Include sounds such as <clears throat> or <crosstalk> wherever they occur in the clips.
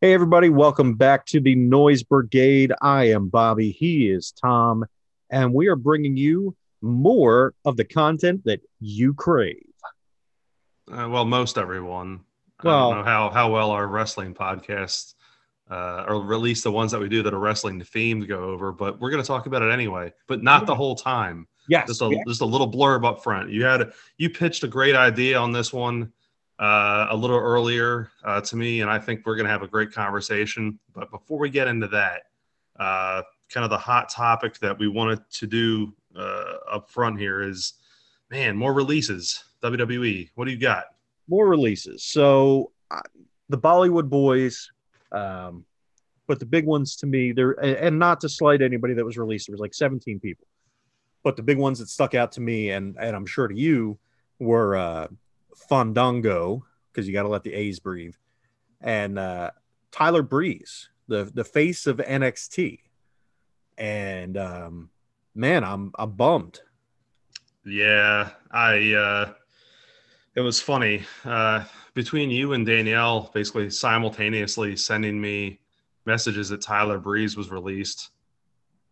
Hey, everybody, welcome back to the Noise Brigade. I am Bobby, he is Tom, and we are bringing you more of the content that you crave. Uh, well, most everyone. Well- I don't know how, how well our wrestling podcasts, uh, or at least the ones that we do that are wrestling themed, go over, but we're going to talk about it anyway, but not the whole time. Yes, Just a, we- just a little blurb up front. You had, you pitched a great idea on this one uh, a little earlier uh, to me, and I think we're going to have a great conversation. But before we get into that, uh, kind of the hot topic that we wanted to do uh, up front here is, man, more releases. WWE, what do you got? more releases. So uh, the Bollywood Boyz, um, but the big ones to me, they're and not to slight anybody that was released. There was like 17 people, but the big ones that stuck out to me, and and I'm sure to you, were uh, Fandango because you got to let the A's breathe, and uh, Tyler Breeze, the the face of NXT, and um, man, I'm I'm bummed. Yeah, I. Uh, it was funny uh, between you and Danielle, basically simultaneously sending me messages that Tyler Breeze was released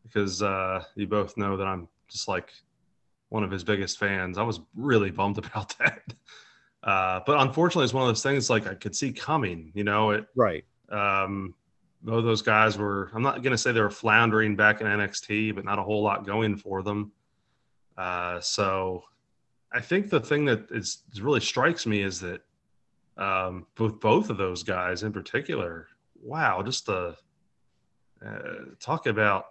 because uh, you both know that I'm just like one of his biggest fans. I was really bummed <laughs> about that. Uh, but unfortunately, it's one of those things like I could see coming. You know, it Right. um, both those guys were, I'm not going to say they were floundering back in NXT, but not a whole lot going for them. Uh, so I think the thing that is really strikes me is that um, both both of those guys in particular, wow, just the uh, talk about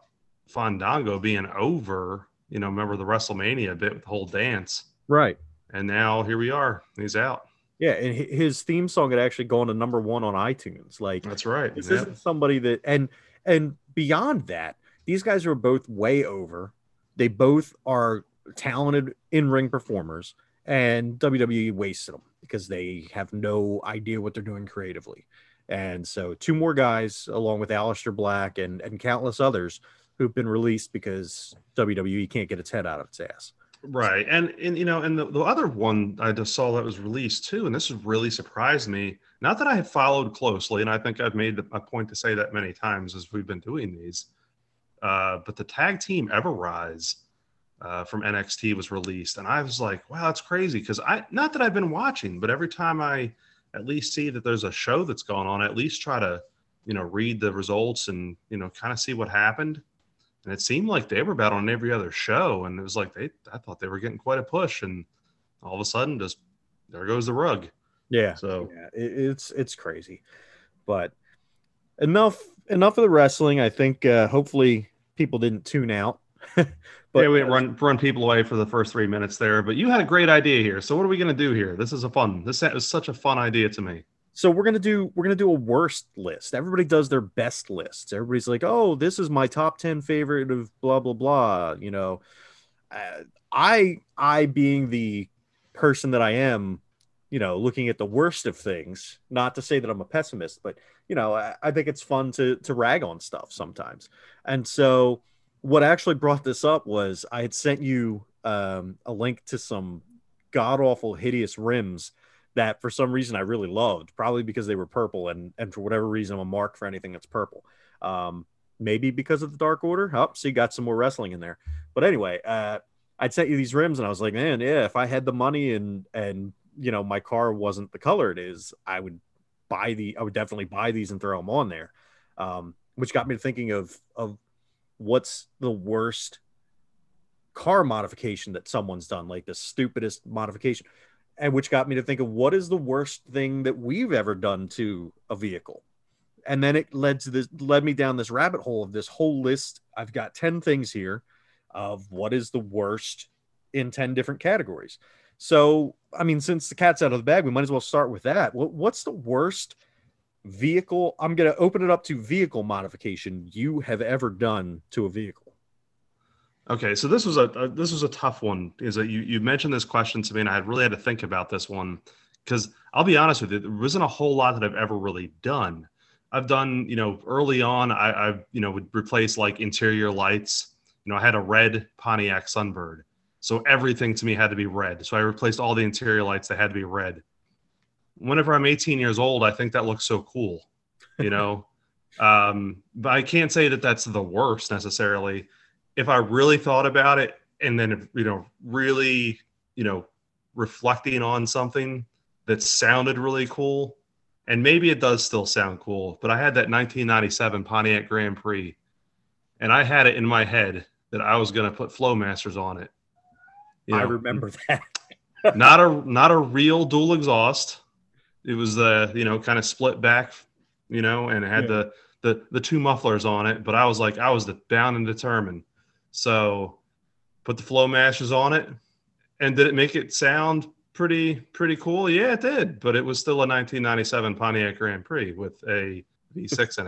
Fandango being over. You know, remember the WrestleMania bit with the whole dance, Right. And now here we are. He's out. Yeah, and his theme song had actually gone to number one on iTunes. Like That's right. this Yeah. isn't somebody that and and beyond that, these guys are both way over. They both are talented in-ring performers, and WWE wasted them because they have no idea what they're doing creatively. And so, two more guys, along with Aleister Black and and countless others, who've been released because WWE can't get its head out of its ass. Right. And and you know, and the, the other one I just saw that was released too, and this really surprised me. Not that I have followed closely, and I think I've made a point to say that many times as we've been doing these. Uh, but the tag team Ever-Rise uh, from NXT was released, and I was like, wow, that's crazy. Because I not that I've been watching, but every time I at least see that there's a show that's going on, I at least try to, you know, read the results and you know, kind of see what happened and it seemed like they were about on every other show and it was like they i thought they were getting quite a push and all of a sudden just there goes the rug Yeah. so yeah, it, it's it's crazy, but enough enough of the wrestling. I think uh, hopefully people didn't tune out. <laughs> but yeah, we run run people away for the first three minutes there but you had a great idea here so what are we going to do here this is a fun this is such a fun idea to me so we're gonna do we're gonna do a worst list. Everybody does their best lists. Everybody's like, oh, this is my top ten favorite of blah blah blah. You know, uh, I I being the person that I am, you know, looking at the worst of things. Not to say that I'm a pessimist, but you know, I, I think it's fun to to rag on stuff sometimes. And so, what actually brought this up was I had sent you um, a link to some god awful, hideous rims that for some reason I really loved, probably because they were purple, and and for whatever reason I'm a mark for anything that's purple. Um, maybe because of the Dark Order. Oh, so you got some more wrestling in there. But anyway, uh, I'd sent you these rims, and I was like, man, yeah, if I had the money and and you know my car wasn't the color it is, I would buy the, I would definitely buy these and throw them on there. Um, which got me thinking of of what's the worst car modification that someone's done, like the stupidest modification and which got me to think of what is the worst thing that we've ever done to a vehicle. And then it led to this led me down this rabbit hole of this whole list. I've got 10 things here of what is the worst in 10 different categories. So i mean since the cat's out of the bag we might as well start with that. What, what's the worst vehicle? I'm going to open it up to vehicle modification you have ever done to a vehicle okay so this was a, a this was a tough one is that you you mentioned this question to me and i really had to think about this one because i'll be honest with you there wasn't a whole lot that i've ever really done i've done you know early on i i you know would replace like interior lights you know i had a red pontiac sunbird so everything to me had to be red so i replaced all the interior lights that had to be red whenever i'm 18 years old i think that looks so cool you know. <laughs> um, but I can't say that that's the worst necessarily. If I really thought about it, and then you know, really, you know, reflecting on something that sounded really cool, and maybe it does still sound cool. But I had that 1997 Pontiac Grand Prix, and I had it in my head that I was going to put Flowmasters on it. You know, I remember <laughs> that. not a not a real dual exhaust. It was the you know kind of split back, you know, and it had yeah. the the the two mufflers on it. But I was like, I was the, bound and determined. So put the flow Flowmasters on it, and did it make it sound pretty pretty cool? Yeah, it did. But it was still a 1997 Pontiac Grand Prix with a V6 in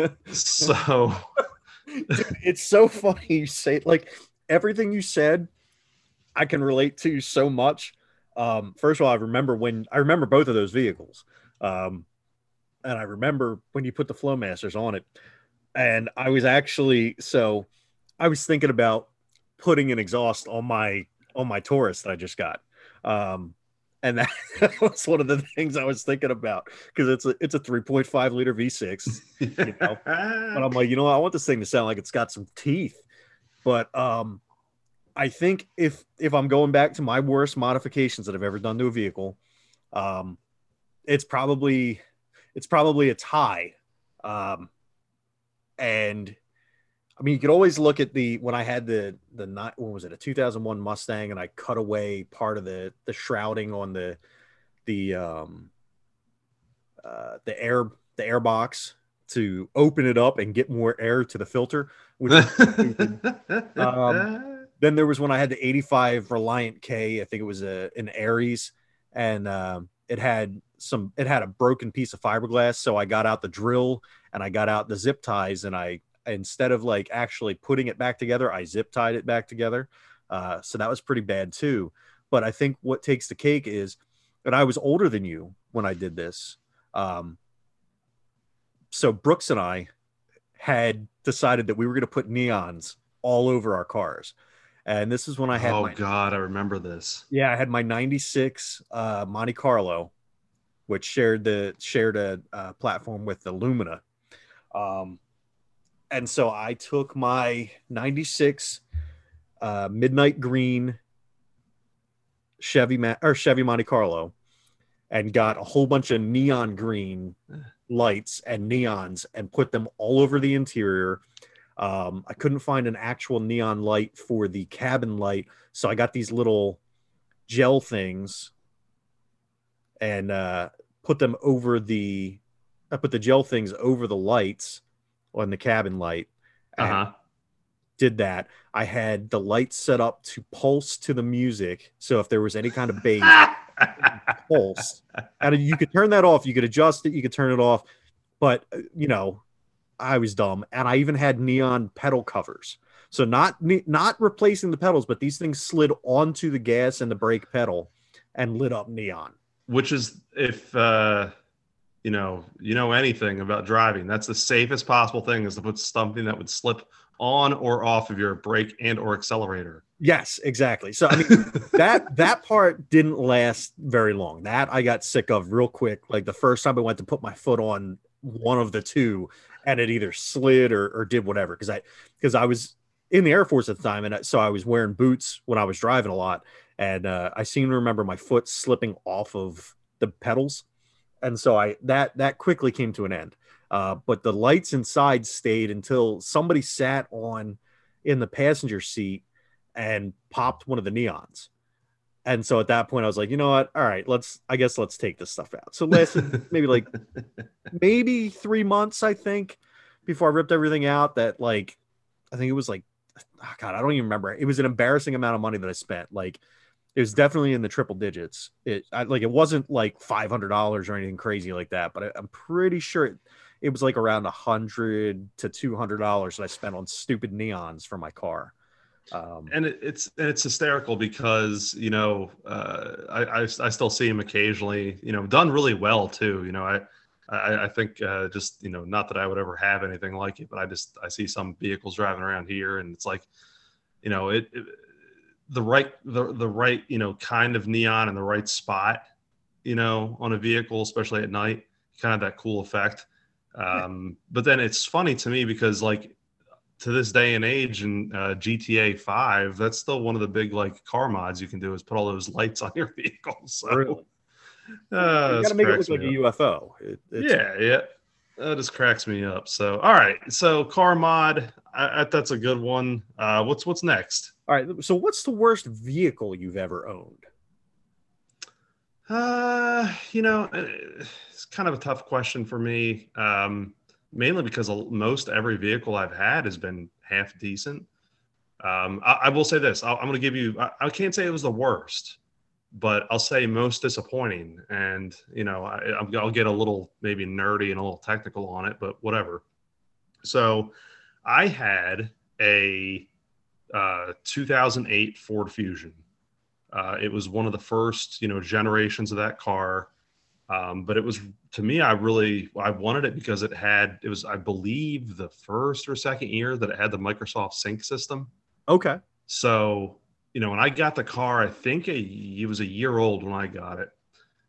it. <laughs> so Dude, it's so funny you say like everything you said I can relate to so much. Um, first of all, I remember when I remember both of those vehicles. Um, and I remember when you put the Flowmasters on it. And I was actually so I was thinking about putting an exhaust on my on my Taurus that I just got. Um, and that, <laughs> was one of the things I was thinking about because it's a it's a 3.5 liter V6, you know. <laughs> but I'm like, you know, I want this thing to sound like it's got some teeth. But um, I think if if I'm going back to my worst modifications that I've ever done to a vehicle, um, it's probably it's probably a tie. Um, and I mean, you could always look at the when I had the the not what was it a 2001 Mustang and I cut away part of the the shrouding on the the um uh the air the air box to open it up and get more air to the filter. Which <laughs> um, then there was when I had the 85 Reliant K. I think it was a an Aries, and um, it had some it had a broken piece of fiberglass. So I got out the drill and I got out the zip ties and I instead of like actually putting it back together, I zip tied it back together. Uh, so that was pretty bad too. But I think what takes the cake is and I was older than you when I did this. Um, so Brooks and I had decided that we were going to put neons all over our cars. And this is when I had. Oh my, God, I remember this. Yeah, I had my '96 uh, Monte Carlo, which shared the shared a uh, platform with the Lumina. Um, and so I took my 96 uh, midnight green Chevy Ma- or Chevy Monte Carlo and got a whole bunch of neon green lights and neons and put them all over the interior. Um, I couldn't find an actual neon light for the cabin light, so I got these little gel things and uh, put them over the. I put the gel things over the lights on the cabin light. Uh-huh. Did that. I had the lights set up to pulse to the music. So if there was any kind of bass, pulse. <laughs> And you could turn that off. You could adjust it. You could turn it off. But uh, you know, I was dumb, and I even had neon pedal covers. So not not replacing the pedals, but these things slid onto the gas and the brake pedal and lit up neon. Which is if uh you know you know anything about driving. That's the safest possible thing is to put something that would slip on or off of your brake and or accelerator. Yes exactly. So i mean <laughs> that that part didn't last very long. That i got sick of real quick. Like the first time i went to put my foot on one of the two and it either slid or, or did whatever because i because i was in the air force at the time and so i was wearing boots when i was driving a lot. And uh, i seem to remember my foot slipping off of the pedals and so I that that quickly came to an end. Uh, but the lights inside stayed until somebody sat on in the passenger seat and popped one of the neons. And so at that point, I was like, you know what? All right, let's. I guess let's take this stuff out. So lasted <laughs> maybe like maybe three months, I think, before I ripped everything out. That like, I think it was like, oh God, I don't even remember. It was an embarrassing amount of money that I spent. Like, it was definitely in the triple digits. It I, like it wasn't like five hundred dollars or anything crazy like that, but I, am pretty sure it, it, was like around a hundred to two hundred dollars that I spent on stupid neons for my car. Um, and it, it's and it's hysterical because you know uh, I, I, I still see him occasionally, you know, done really well too. You know, I I, I think uh, just you know not that I would ever have anything like it, but I just I see some vehicles driving around here, and it's like, you know, it, it the right the, the right you know kind of neon in the right spot you know on a vehicle especially at night kind of that cool effect Um, but then it's funny to me because like to this day and age in uh, GTA 5, that's still one of the big like car mods you can do is put all those lights <laughs> on your vehicle. So Really? uh, you gotta make it look like a up. UFO. It, yeah, yeah. That just cracks me up. So, all right. So, car mod, I, I, that's a good one. Uh, what's what's next? All right. So, what's the worst vehicle you've ever owned? Uh, you know, uh, it's kind of a tough question for me. Um, mainly because most every vehicle I've had has been half decent. Um, I, I will say this: I'll, I'm going to give you. I, I can't say it was the worst, but I'll say most disappointing. And you know, I, I'll I'll get a little maybe nerdy and a little technical on it, but whatever. So, I had a uh, 2008 Ford Fusion. Uh, it was one of the first, you know, generations of that car. Um, but it was to me, I really I wanted it because it had it was I believe the first or second year that it had the Microsoft Sync system. Okay. So you know, when I got the car, I think a, it was a year old when I got it,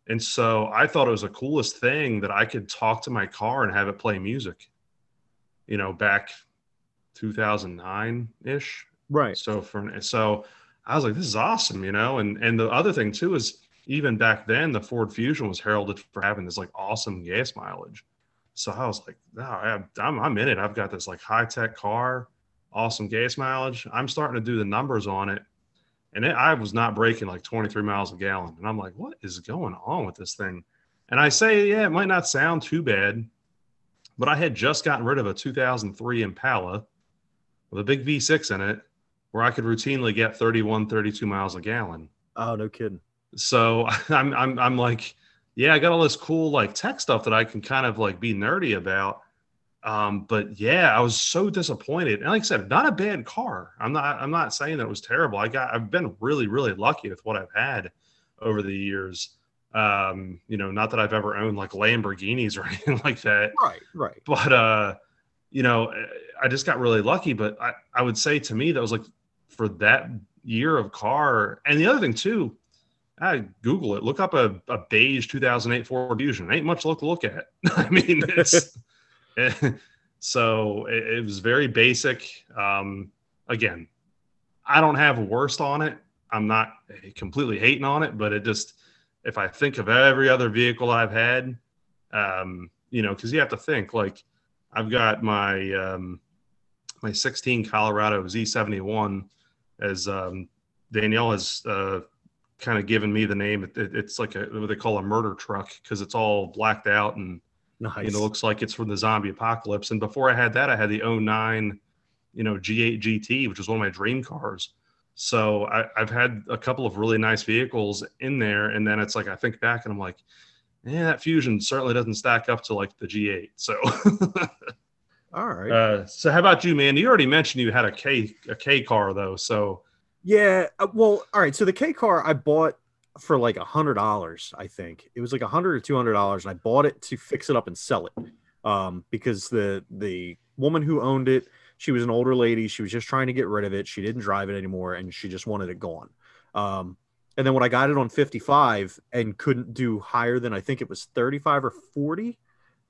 and so I thought it was the coolest thing that I could talk to my car and have it play music. You know, back 2009 ish, Right. so for so I was like, this is awesome, you know. And and the other thing too is even back then the Ford Fusion was heralded for having this like awesome gas mileage. So I was like, no, I, I'm I'm in it. I've got this like high tech car, awesome gas mileage. I'm starting to do the numbers on it, and it, I was not breaking like 23 miles a gallon. And I'm like, what is going on with this thing? And I say, yeah, it might not sound too bad, but I had just gotten rid of a 2003 Impala with a big V6 in it where I could routinely get 31, 32 miles a gallon. Oh, no kidding. So <laughs> I'm, I'm, I'm like, yeah, I got all this cool like tech stuff that I can kind of like be nerdy about. Um, but yeah, I was so disappointed. And like I said, not a bad car. I'm not, I'm not saying that it was terrible. I got, I've been really, really lucky with what I've had over the years. Um, you know, not that I've ever owned like Lamborghinis <laughs> or anything like that Right. Right. but uh you know i just got really lucky but i i would say to me that was like for that year of car. And the other thing too i google it. Look up a, a beige 2008 ford fusion. Ain't much look to look at. <laughs> I mean it's <laughs> so it, it was very basic. Um again i don't have worst on it. I'm not completely hating on it but it just if i think of every other vehicle i've had um you know because you have to think like I've got my um, my 16 Colorado Z71 as um, Danielle has uh, kind of given me the name. It, it- it's like a what they call a murder truck because it's all blacked out and Nice. you know looks like it's from the zombie apocalypse. And before I had that, I had the 09, you know G8 GT, which was one of my dream cars. So I, I've had a couple of really nice vehicles in there, and then it's like I think back and I'm like, yeah, that Fusion certainly doesn't stack up to like the G8. So. <laughs> All right. Uh, so how about you, man? You already mentioned you had a K a K car though. So Yeah. uh, Well, all right. So the K car I bought for like a hundred dollars, I think it was like a hundred or two hundred dollars, and I bought it to fix it up and sell it. Um, because the the woman who owned it, she was an older lady. She was just trying to get rid of it. She didn't drive it anymore, and she just wanted it gone. Um, and then when I got it on 55 and couldn't do higher than I think it was 35 or 40,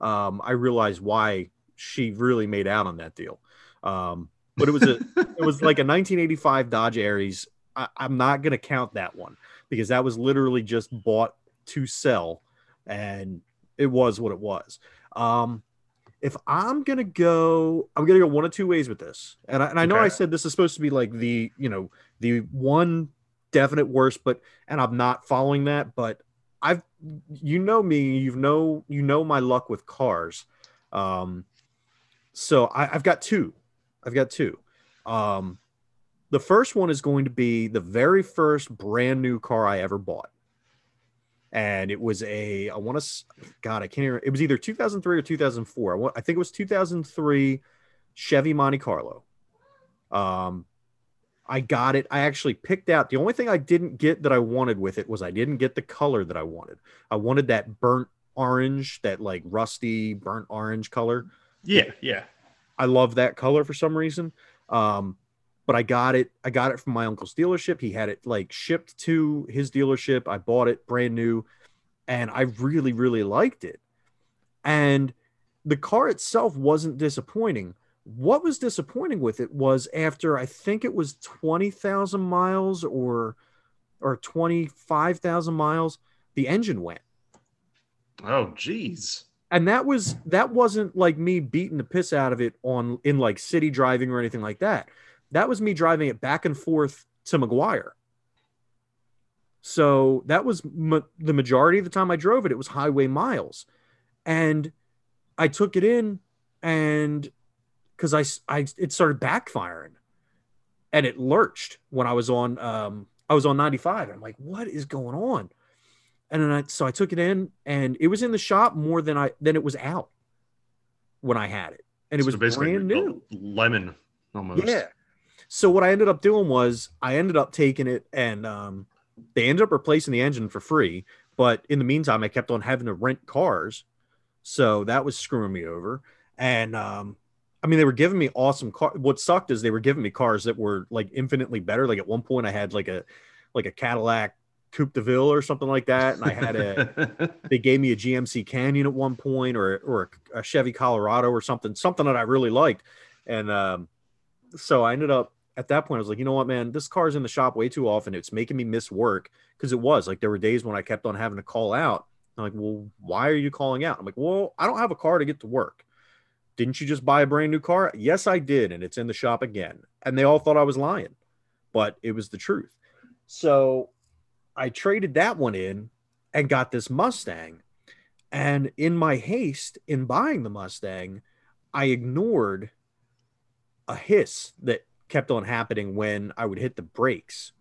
um, I realized why she really made out on that deal. Um, <laughs> but it was a it was like a 1985 Dodge Aries. I, I'm not gonna count that one because that was literally just bought to sell, and it was what it was. Um, if I'm gonna go, I'm gonna go one of two ways with this, and I, and I know Okay. I said this is supposed to be like the you know the one definite worst, but and I'm not following that, but I've you know me, you know you know my luck with cars. Um, so I, I've got two. I've got two. Um, the first one is going to be the very first brand new car I ever bought. And it was a, I want to, God, I can't remember. It was either 2003 or 2004. I, want, I think it was 2003 Chevy Monte Carlo. Um, I got it. I actually picked out the only thing I didn't get that I wanted with it was I didn't get the color that I wanted. I wanted that burnt orange, that like rusty burnt orange color. Yeah, yeah. I love that color for some reason. Um, but I got it. I got it from my uncle's dealership. He had it like shipped to his dealership. I bought it brand new, and I really, really liked it. And the car itself wasn't disappointing. What was disappointing with it was after I think it was 20,000 miles or or 25,000 miles, the engine went. Oh, geez. And that was that wasn't like me beating the piss out of it on in like city driving or anything like that. That was me driving it back and forth to McGuire. So that was ma- the majority of the time I drove it. It was highway miles, and I took it in, and because I, I it started backfiring, and it lurched when I was on um I was on 95. I'm like, what is going on? And then I so I took it in, and it was in the shop more than I than it was out when I had it, and it So was basically brand new. lemon almost. Yeah. So what I ended up doing was I ended up taking it and um, they ended up replacing the engine for free. But in the meantime, I kept on having to rent cars. So that was screwing me over. And um, I mean, they were giving me awesome car. What sucked is they were giving me cars that were like infinitely better. Like at one point, I had like a like a Cadillac Coupe de Ville or something like that, and I had a. <laughs> they gave me a GMC Canyon at one point, or or a Chevy Colorado or something, something that I really liked. And um, so I ended up at that point, I was like, you know what, man, this car's in the shop way too often. It's making me miss work because it was like there were days when I kept on having to call out. I'm like, well, why are you calling out? I'm like, well, I don't have a car to get to work. Didn't you just buy a brand new car? Yes, I did. And it's in the shop again. And they all thought I was lying, but it was the truth. So I traded that one in and got this Mustang. And in my haste in buying the Mustang, I ignored a hiss that kept on happening when I would hit the brakes.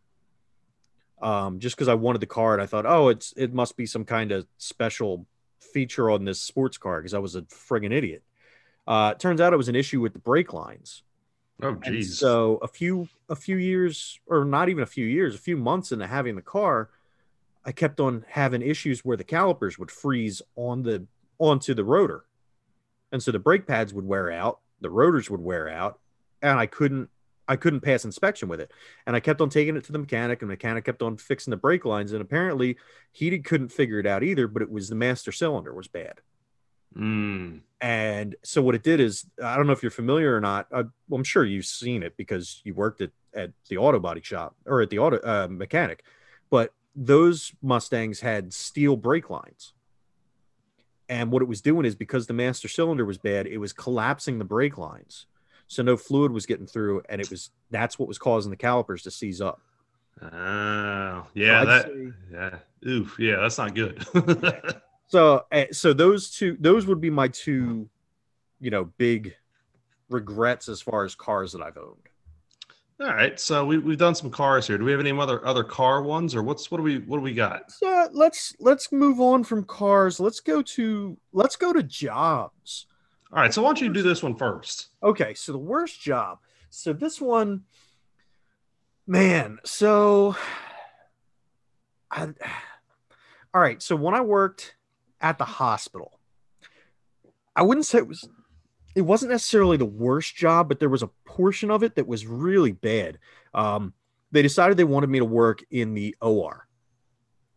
Um, just because I wanted the car and I thought, oh, it's it must be some kind of special feature on this sports car because I was a friggin' idiot. Uh, turns out it was an issue with the brake lines. Oh, geez. so a few a few years, or not even a few years, a few months into having the car, I kept on having issues where the calipers would freeze on the onto the rotor, and so the brake pads would wear out, the rotors would wear out, and I couldn't I couldn't pass inspection with it. And I kept on taking it to the mechanic, and the mechanic kept on fixing the brake lines, and apparently he couldn't figure it out either. But it was the master cylinder was bad. Mm. And so what it did is, I don't know if you're familiar or not. I, well, I'm sure you've seen it because you worked at, at the auto body shop or at the auto uh, mechanic. But those Mustangs had steel brake lines. And what it was doing is because the master cylinder was bad, it was collapsing the brake lines. So no fluid was getting through, and it was that's what was causing the calipers to seize up. Oh, So yeah, I'd that, say- yeah. Oof, yeah, that's not good. <laughs> So, uh, so those two, those would be my two, you know, big regrets as far as cars that I've owned. All right, so we, we've done some cars here. Do we have any other other car ones, or what's what do we what do we got? So let's let's move on from cars. Let's go to let's go to jobs. All right, so why don't you do this one first? Okay, so the worst job. So this one, man. So, <sighs> I, <sighs> all right. So when I worked at the hospital, I wouldn't say it was. It wasn't necessarily the worst job, but there was a portion of it that was really bad. Um, they decided they wanted me to work in the OR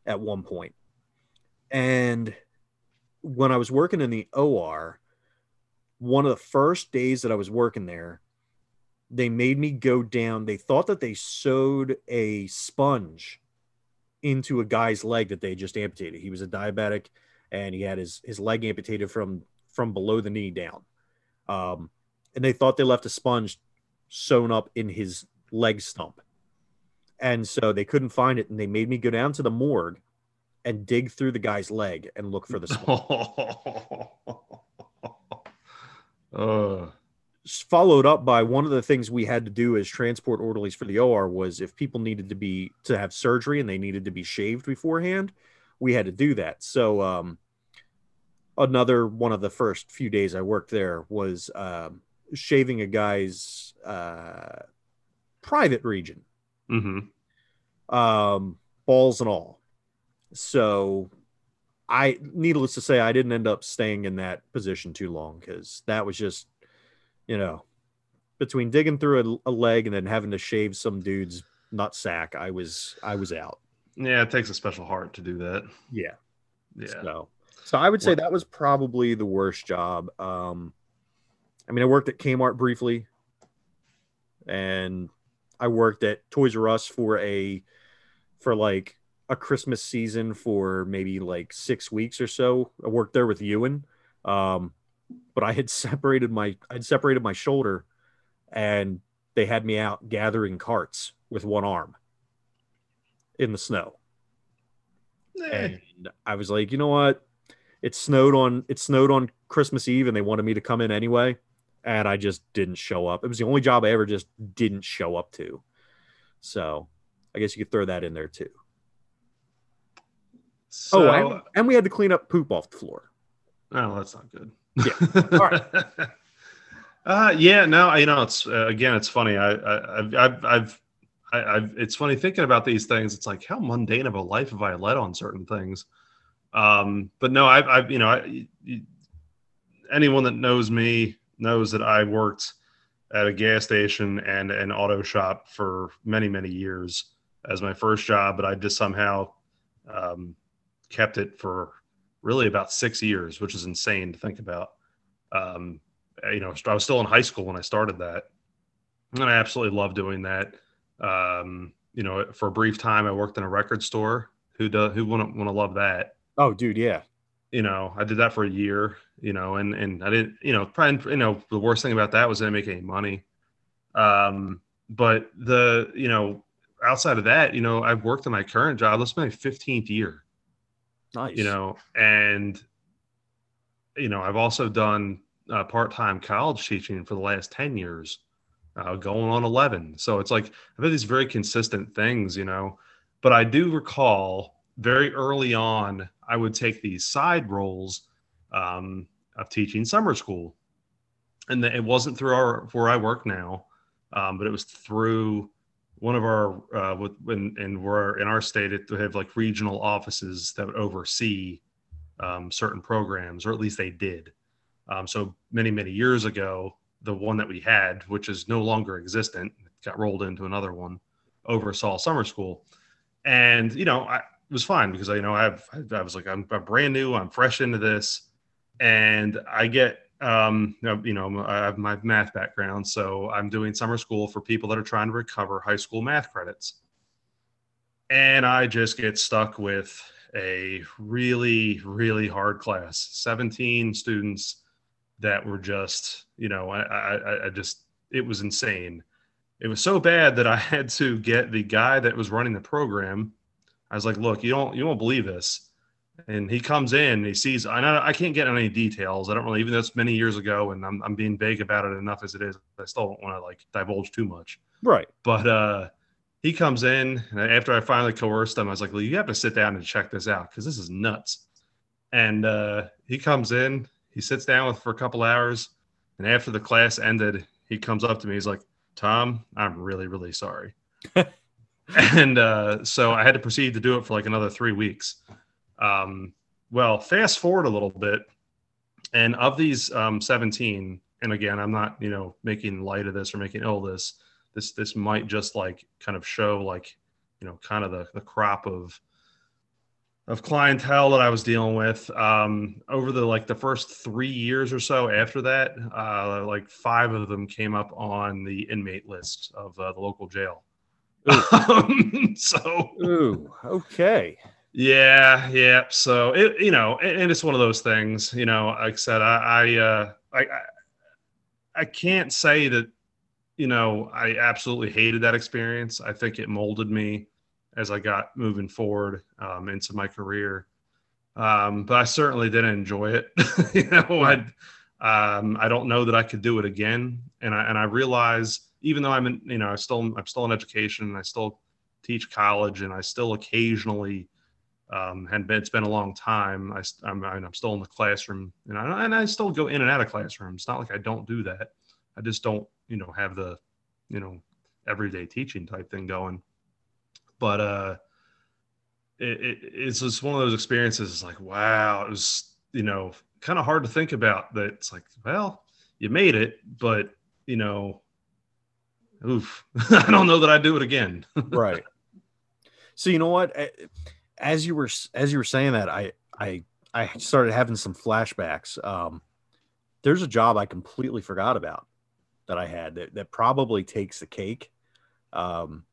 at one point, and when I was working in the OR, one of the first days that I was working there, they made me go down. They thought that they sewed a sponge into a guy's leg that they just amputated. He was a diabetic and he had his, his leg amputated from from below the knee down. Um, and they thought they left a sponge sewn up in his leg stump. And so they couldn't find it. And they made me go down to the morgue and dig through the guy's leg and look for the sponge. <laughs> uh, followed up by one of the things we had to do as transport orderlies for the OR was if people needed to be to have surgery and they needed to be shaved beforehand, we had to do that. So um, another one of the first few days I worked there was um, shaving a guy's uh, private region, hmm um, balls and all. So I, needless to say, I didn't end up staying in that position too long because that was just, you know, between digging through a, a leg and then having to shave some dude's nut sack, I was I was out. Yeah, it takes a special heart to do that. Yeah. Yeah. So So I would say that was probably the worst job. Um, I mean, I worked at Kmart briefly, and I worked at Toys R Us for a for like a Christmas season for maybe like six weeks or so. I worked there with Ewan, um, but I had <laughs> separated my I'd separated my shoulder, and they had me out gathering carts with one arm in the snow. Eh, And I was like, you know what? It snowed on it snowed on Christmas Eve, and they wanted me to come in anyway, and I just didn't show up. It was the only job I ever just didn't show up to. So I guess you could throw that in there too. so, oh, and, and we had to clean up poop off the floor. Oh, that's not good. Yeah. All right. <laughs> uh, yeah. No, you know, it's uh, again, it's funny. I, I, I've, I've, I've, I, I've, it's funny thinking about these things. It's like how mundane of a life have I led on certain things. Um, but no, I've, I've, you know, I, anyone that knows me knows that I worked at a gas station and an auto shop for many, many years as my first job, but I just somehow um, kept it for really about six years, which is insane to think about. Um, you know, I was still in high school when I started that, and I absolutely love doing that. Um, you know, for a brief time, I worked in a record store. Who does? Who wouldn't want to love that? Oh, dude, yeah. You know, I did that for a year. You know, and and I didn't. You know, probably. You know, the worst thing about that was I didn't make any money. Um, but the you know, outside of that, you know, I've worked in my current job. This is my fifteenth year Nice. you know and you know i've also done uh, part-time college teaching for the last 10 years uh, going on 11 so it's like i've had these very consistent things you know but i do recall very early on i would take these side roles um, of teaching summer school. And it wasn't through our where i work now um, but it was through one of our uh, with in, we're in our state it we have like regional offices that would oversee um, certain programs or at least they did. Um, so many many years ago the one that we had which is no longer existent got rolled into another one oversaw summer school. And you know I, was fine because I, you know I've I was like I'm, I'm brand new I'm fresh into this and I get um, you know, I have my math background, so I'm doing summer school for people that are trying to recover high school math credits. And I just get stuck with a really, really hard class 17 students that were just, you know, I, I, I just, it was insane. It was so bad that I had to get the guy that was running the program. I was like, look, you don't, you won't believe this and he comes in and he sees I know I can't get any details. I don't really even though it's many years ago and I'm I'm being vague about it enough as it is. I still don't want to like divulge too much. Right. But uh he comes in and after I finally coerced him, I was like, well, you have to sit down and check this out because this is nuts. And uh he comes in, he sits down with for a couple hours, and after the class ended, he comes up to me, he's like, Tom, I'm really, really sorry. <laughs> <laughs> and uh so I had to proceed to do it for like another three weeks. Um, well, fast forward a little bit, and of these um, 17, and again, I'm not you know making light of this or making ill this. This this might just like kind of show like you know kind of the the crop of of clientele that I was dealing with um, over the like the first three years or so. After that, uh, like five of them came up on the inmate list of uh, the local jail. <laughs> Um, so Ooh, okay. yeah, yeah. So it, you know, and, and it's one of those things. You know, like I said, I, I, uh, I, I, I can't say that. You know, I absolutely hated that experience. I think it molded me as I got moving forward um, into my career. Um, but I certainly didn't enjoy it. <laughs> you know, I, um, I don't know that I could do it again. And I and I realize, even though I'm in, you know, I still I'm still in education, and I still teach college, and I still occasionally um, and it's been a long time. I, I'm, I'm still in the classroom, and I, and I still go in and out of classrooms. It's not like I don't do that. I just don't, you know, have the, you know, everyday teaching type thing going. But uh, it, it, it's just one of those experiences. It's like, wow, it was, you know, kind of hard to think about. That it's like, well, you made it, but you know, oof, <laughs> I don't know that I do it again. <laughs> right. So you know what? As you were as you were saying that, I I I started having some flashbacks. Um, there's a job I completely forgot about that I had that, that probably takes the cake. Um,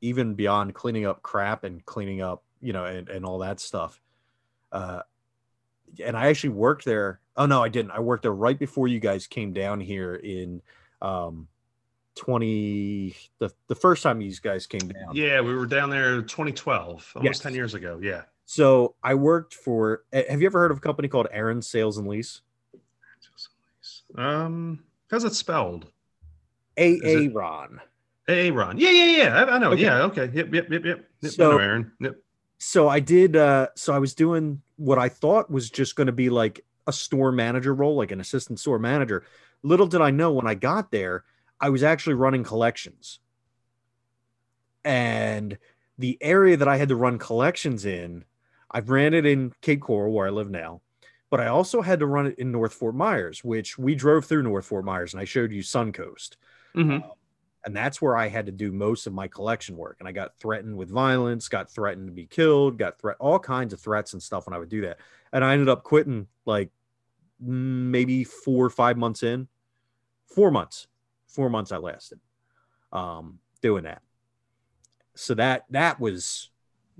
even beyond cleaning up crap and cleaning up, you know, and, and all that stuff. Uh, and I actually worked there. Oh no, I didn't. I worked there right before you guys came down here in um 20 the, the first time these guys came down. Yeah, we were down there 2012, almost Yes. 10 years ago. Yeah. So I worked for eh, have you ever heard of a company called Aaron Sales and Lease? Um, how's it spelled? A Is it- Aaron. Aaron. Yeah, yeah, yeah. I, I know. Okay. Yeah. Okay. Yep. Yep. Yep. Yep. yep. So- I know Aaron. Yep. so I did uh so I was doing what I thought was just going to be like a store manager role, like an assistant store manager. Little did I know when I got there, I was actually running collections. And the area that I had to run collections in, I've ran it in Cape Coral where I live now, but I also had to run it in North Fort Myers, which we drove through North Fort Myers and I showed you Suncoast hmm and that's where I had to do most of my collection work. And I got threatened with violence, got threatened to be killed, got threat all kinds of threats and stuff when I would do that. And I ended up quitting like mm, maybe four or five months in, four months, four months I lasted um, doing that. So that that was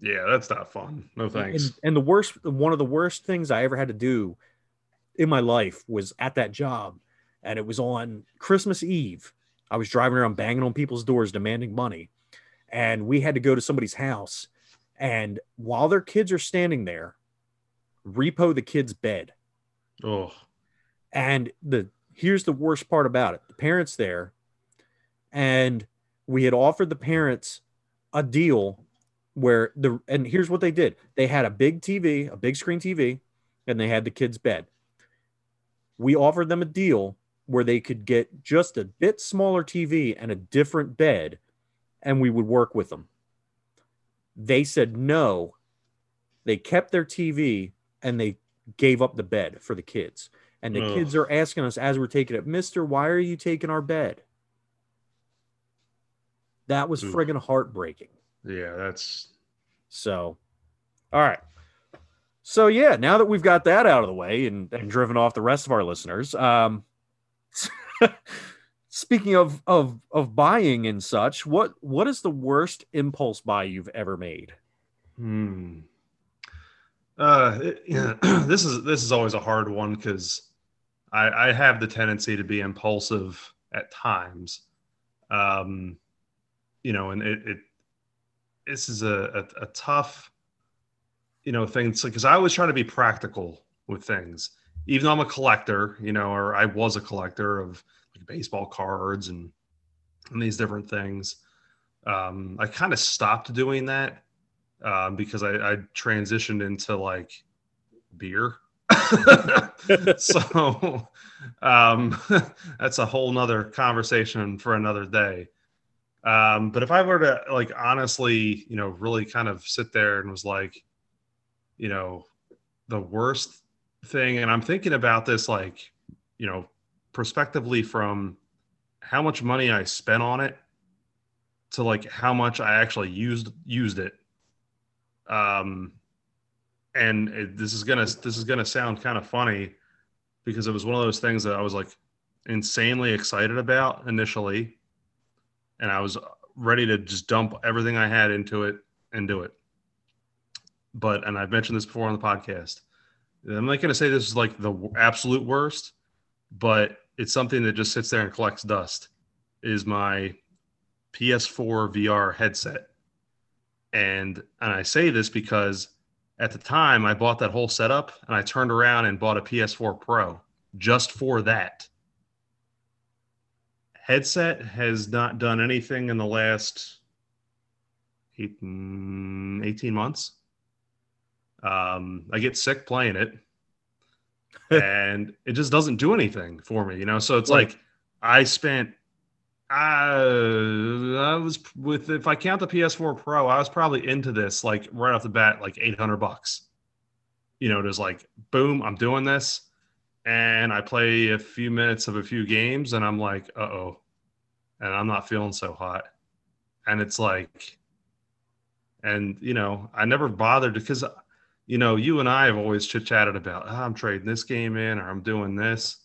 Yeah, that's not fun. No thanks. and, and the worst, one of the worst things I ever had to do in my life was at that job. And it was on Christmas Eve. I was driving around banging on people's doors, demanding money. And we had to go to somebody's house. And while their kids are standing there, repo the kid's bed. oh, And the here's the worst part about it the parents there, and we had offered the parents a deal where the and here's what they did they had a big TV, a big screen TV, and they had the kids' bed. We offered them a deal where they could get just a bit smaller TV and a different bed, and we would work with them. They said no. They kept their TV and they gave up the bed for the kids. And the Ugh. kids are asking us as we're taking it, Mister, why are you taking our bed? That was Oof. friggin' heartbreaking. yeah, that's So, all right. So yeah, now that we've got that out of the way and, and driven off the rest of our listeners, um, <laughs> speaking of of of buying and such, what what is the worst impulse buy you've ever made? Hmm. Uh, it- yeah, <clears throat> this is this is always a hard one because I, I have the tendency to be impulsive at times. Um, you know, and it, it this is a, a, a tough, you know, thing. Because I always try to be practical with things, even though I'm a collector, you know, or I was a collector of like baseball cards and and these different things. Um, I kind of stopped doing that um, because I, I transitioned into like beer. <laughs> so um, <laughs> that's a whole nother conversation for another day. Um, but if I were to like honestly, you know, really kind of sit there and was like, you know, the worst thing, and I'm thinking about this like, you know, prospectively from how much money I spent on it to like how much I actually used used it um and it, this is gonna this is gonna sound kind of funny because it was one of those things that i was like insanely excited about initially and i was ready to just dump everything i had into it and do it. But and i've mentioned this before on the podcast i'm not to say this is like the absolute worst but it's something that just sits there and collects dust is my ps4 vr headset. And and I say this because at the time I bought that whole setup and I turned around and bought a PS4 Pro just for that. Headset has not done anything in the last eight, mm, 18 months. Um, I get sick playing it <laughs> and it just doesn't do anything for me, you know? So it's like I spent uh, I was with if I count the PS4 Pro, I was probably into this like right off the bat, like 800 bucks. You know, just like boom, I'm doing this, and I play a few minutes of a few games, and I'm like, uh oh, and I'm not feeling so hot, and it's like, and you know, I never bothered because, you know, you and I have always chit chatted about oh, I'm trading this game in or I'm doing this.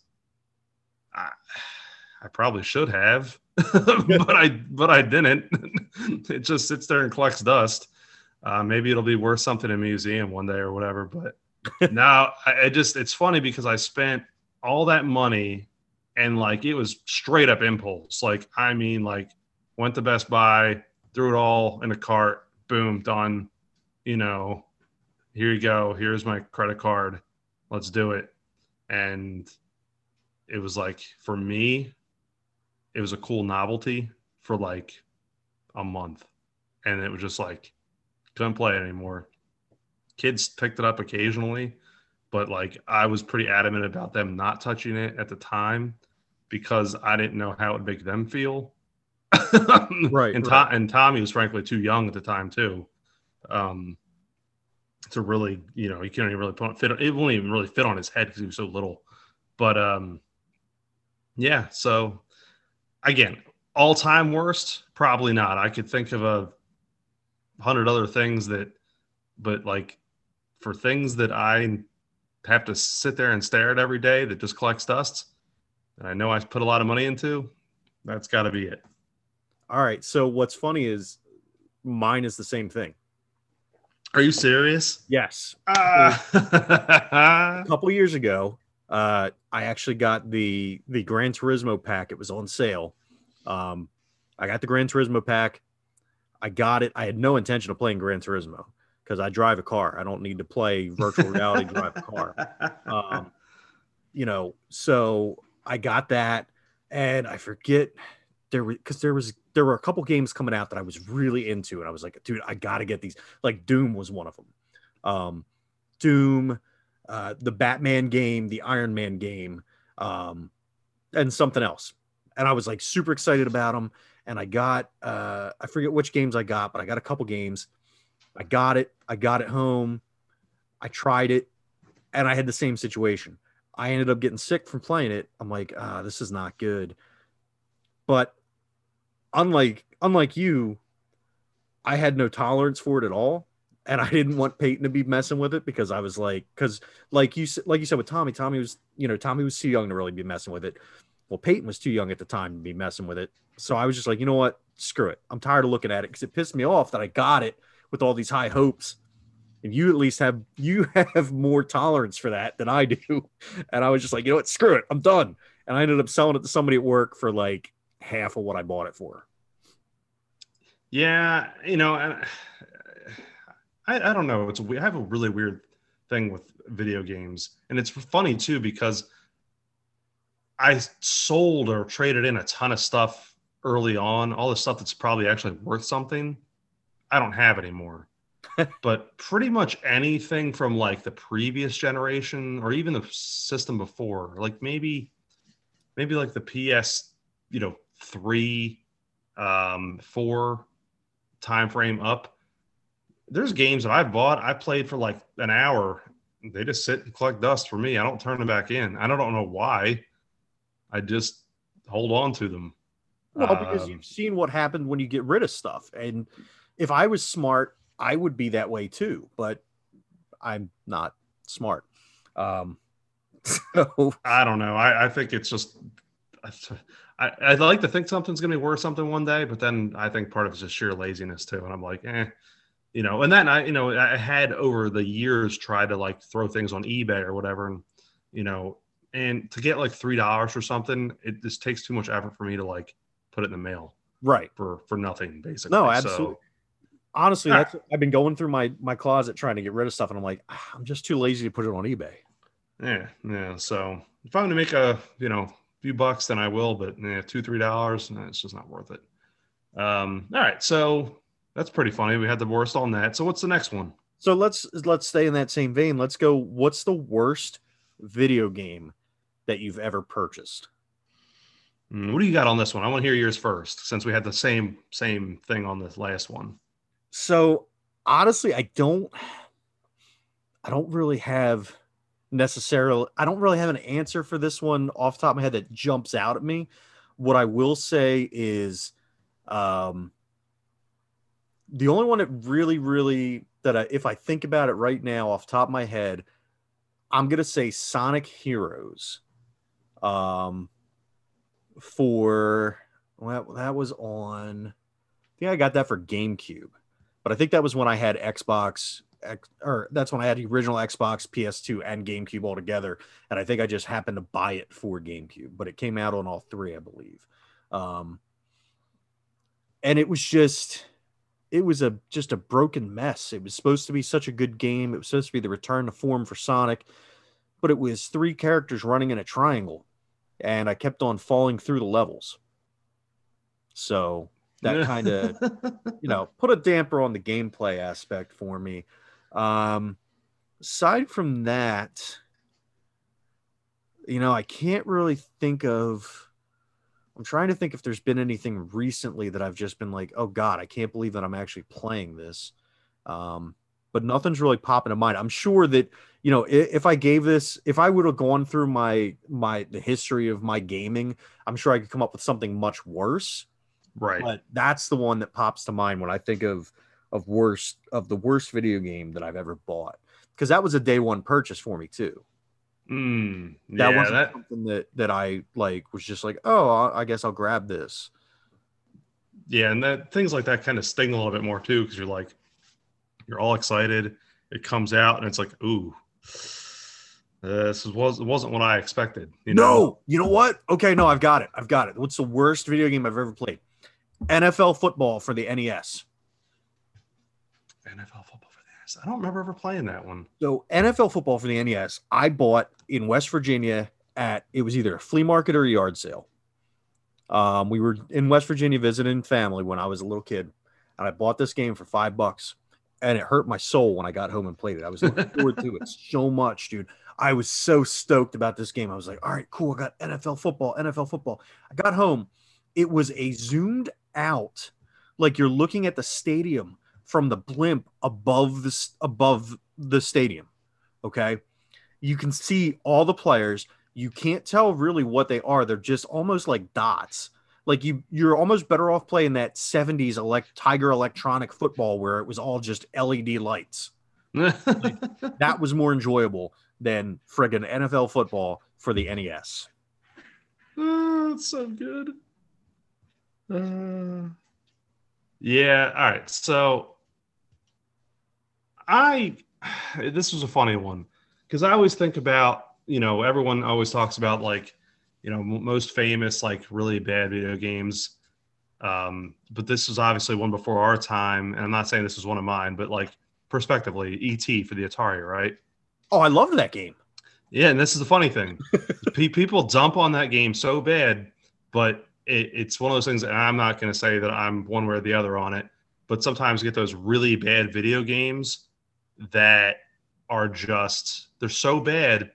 I, I probably should have, <laughs> but I but I didn't. <laughs> it just sits there and collects dust. Uh, maybe it'll be worth something in a museum one day or whatever. But <laughs> now I, I just it's funny because I spent all that money and like it was straight up impulse. Like I mean, like went to Best Buy, threw it all in a cart, boom, done. You know, here you go. Here's my credit card. Let's do it. And it was like for me, it was a cool novelty for like a month. And it was just like couldn't play it anymore. Kids picked it up occasionally, but like I was pretty adamant about them not touching it at the time because I didn't know how it would make them feel. <laughs> right. And, right. and Tommy was frankly too young at the time too. Um, to really, you know, he couldn't even really put fit. It won't even really fit on his head because he was so little. But um, yeah. So again, all time worst, probably not. I could think of a hundred other things that, but like for things that I have to sit there and stare at every day that just collects dust, and I know I put a lot of money into, that's got to be it. All right. So what's funny is mine is the same thing. Are you serious? Yes. Uh. <laughs> a couple years ago, uh, I actually got the the Gran Turismo pack. It was on sale. Um, I got the Gran Turismo pack. I got it. I had no intention of playing Gran Turismo because I drive a car. I don't need to play virtual <laughs> reality drive a car. Um, you know, so I got that, and I forget there was because there was there were a couple games coming out that I was really into, and I was like, dude, I got to get these. Like Doom was one of them. Um, Doom, uh, the Batman game, the Iron Man game, um, and something else. And I was like super excited about them. And I got uh, I forget which games I got, but I got a couple games. I got it. I got it home. I tried it, and I had the same situation. I ended up getting sick from playing it. I'm like, ah, this is not good. But unlike unlike you, I had no tolerance for it at all, and I didn't want Peyton to be messing with it because I was like, because like you like you said with Tommy, Tommy was you know Tommy was too young to really be messing with it. Well, Peyton was too young at the time to be messing with it, so I was just like, you know what, screw it. I'm tired of looking at it because it pissed me off that I got it with all these high hopes and you at least have you <laughs> have more tolerance for that than I do. <laughs> And I was just like, you know what, screw it, I'm done. And I ended up selling it to somebody at work for like half of what I bought it for. Yeah, you know, I, I don't know. It's I have a really weird thing with video games, and it's funny too because I sold or traded in a ton of stuff early on. All the stuff that's probably actually worth something, I don't have anymore. <laughs> but pretty much anything from like the previous generation or even the system before, like maybe maybe like the PS, you know, three, um, four time frame up. There's games that I bought, I played for like an hour. They just sit and collect dust for me. I don't turn them back in. I don't know why. I just hold on to them. Well, because um, you've seen what happened when you get rid of stuff. And if I was smart, I would be that way too, but I'm not smart. Um, <laughs> so I don't know. I, I think it's just I, I'd like to think something's going to be worth something one day, but then I think part of it's just sheer laziness too. And I'm like, eh, you know. And then I, you know, I had over the years tried to like throw things on eBay or whatever, and you know, and to get like three dollars or something, it just takes too much effort for me to like put it in the mail, right? For for nothing, basically. No, absolutely. So, Honestly, that's. I've been going through my my closet trying to get rid of stuff, and I'm like, ah, I'm just too lazy to put it on eBay. Yeah, yeah. So if I'm to make a you know few bucks, then I will. But yeah, two, three dollars, no, it's just not worth it. Um, all right, so that's pretty funny. We had the worst on that. So what's the next one? So let's let's stay in that same vein. Let's go. What's the worst video game that you've ever purchased? Mm, what do you got on this one? I want to hear yours first, since we had the same same thing on this last one. So honestly, I don't. I don't really have necessarily I don't really have an answer for this one off the top of my head that jumps out at me. What I will say is um the only one that really, really that I, if I think about it right now off top of my head, I'm gonna say Sonic Heroes. Um, for well, that was on. I think I got that for GameCube, but I think that was when I had Xbox. X, or that's when I had the original Xbox, PS2, and GameCube all together, and I think I just happened to buy it for GameCube, but it came out on all three, I believe. Um, and it was just it was a just a broken mess. It was supposed to be such a good game. It was supposed to be the return to form for Sonic, but it was three characters running in a triangle, and I kept on falling through the levels. So that kind of you know <laughs> put a damper on the gameplay aspect for me. Um, aside from that, you know, I can't really think of I'm trying to think if there's been anything recently that I've just been like, oh God, I can't believe that I'm actually playing this. Um, but nothing's really popping to mind. I'm sure that you know if, if I gave this, if I would have gone through my my the history of my gaming, I'm sure I could come up with something much worse. Right. But that's the one that pops to mind when I think of of worst of the worst video game that I've ever bought because that was a day one purchase for me too. Mm, that yeah, wasn't that, something that that I like was just like, oh, I guess I'll grab this. yeah, and that things like that kind of sting a little bit more too, because you're like, you're all excited. It comes out, and it's like, ooh, this was wasn't what I expected. You know? No, you know what? Okay, no, I've got it. I've got it. What's the worst video game I've ever played? NFL football for the NES. NFL football NES. I don't remember ever playing that one. So NFL football for the NES, I bought in West Virginia at it was either a flea market or a yard sale. Um, we were in West Virginia visiting family when I was a little kid, and I bought this game for five bucks, and it hurt my soul when I got home and played it. I was looking forward to it <laughs> so much, dude. I was so stoked about this game. I was like, all right, cool. I got NFL football, NFL football. I got home. It was a zoomed out, like you're looking at the stadium from the blimp above this above the stadium. Okay. You can see all the players. You can't tell really what they are. They're just almost like dots. Like you you're almost better off playing that 70s elect Tiger electronic football where it was all just LED lights. <laughs> That was more enjoyable than friggin' NFL football for the NES. oh, it's so good. Uh, yeah. All right. So I this was a funny one because I always think about you know everyone always talks about like you know most famous like really bad video games. Um, but this was obviously one before our time, and I'm not saying this is one of mine, but like prospectively, ET for the Atari, right? Oh, I love that game. Yeah, and this is the funny thing. <laughs> People dump on that game so bad, but it, it's one of those things. And I'm not going to say that I'm one way or the other on it, but sometimes you get those really bad video games that are just they're so bad.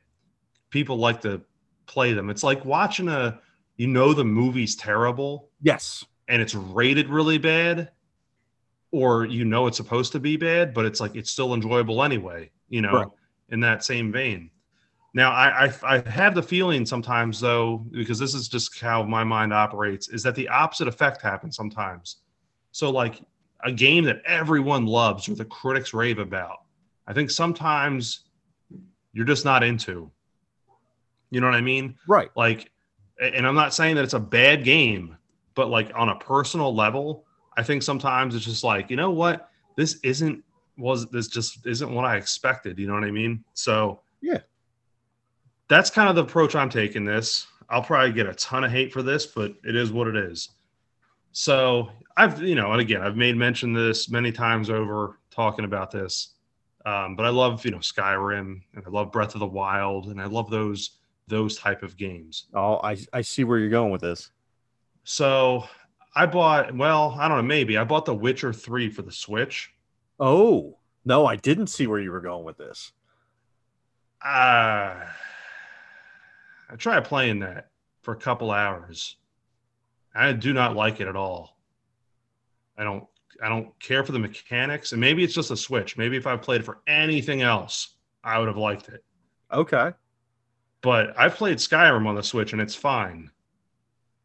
People like to play them. It's like watching a you know the movie's terrible Yes. and it's rated really bad, or you know it's supposed to be bad, but it's like it's still enjoyable anyway. You know, Right. in that same vein. Now, I, I I have the feeling sometimes though, because this is just how my mind operates, is that the opposite effect happens sometimes. So like a game that everyone loves or the critics rave about, I think sometimes you're just not into. You know what I mean? Right. like and i'm not saying that it's a bad game but like on a personal level i think sometimes it's just like you know what this isn't was this just isn't what i expected you know what i mean so Yeah. that's kind of the approach i'm taking this i'll probably get a ton of hate for this but it is what it is so i've you know and again i've made mention this many times over talking about this um, but i love you know skyrim and i love breath of the wild and i love those those type of games Oh, I I see where you're going with this. so I bought, well, I don't know, maybe I bought The Witcher 3 for the Switch. Oh no, I didn't see where you were going with this. Uh, I tried playing that for a couple hours. I do not like it at all. I don't I don't care for the mechanics. And maybe it's just a Switch. Maybe if I played it for anything else, I would have liked it. Okay. But I've played Skyrim on the Switch and it's fine.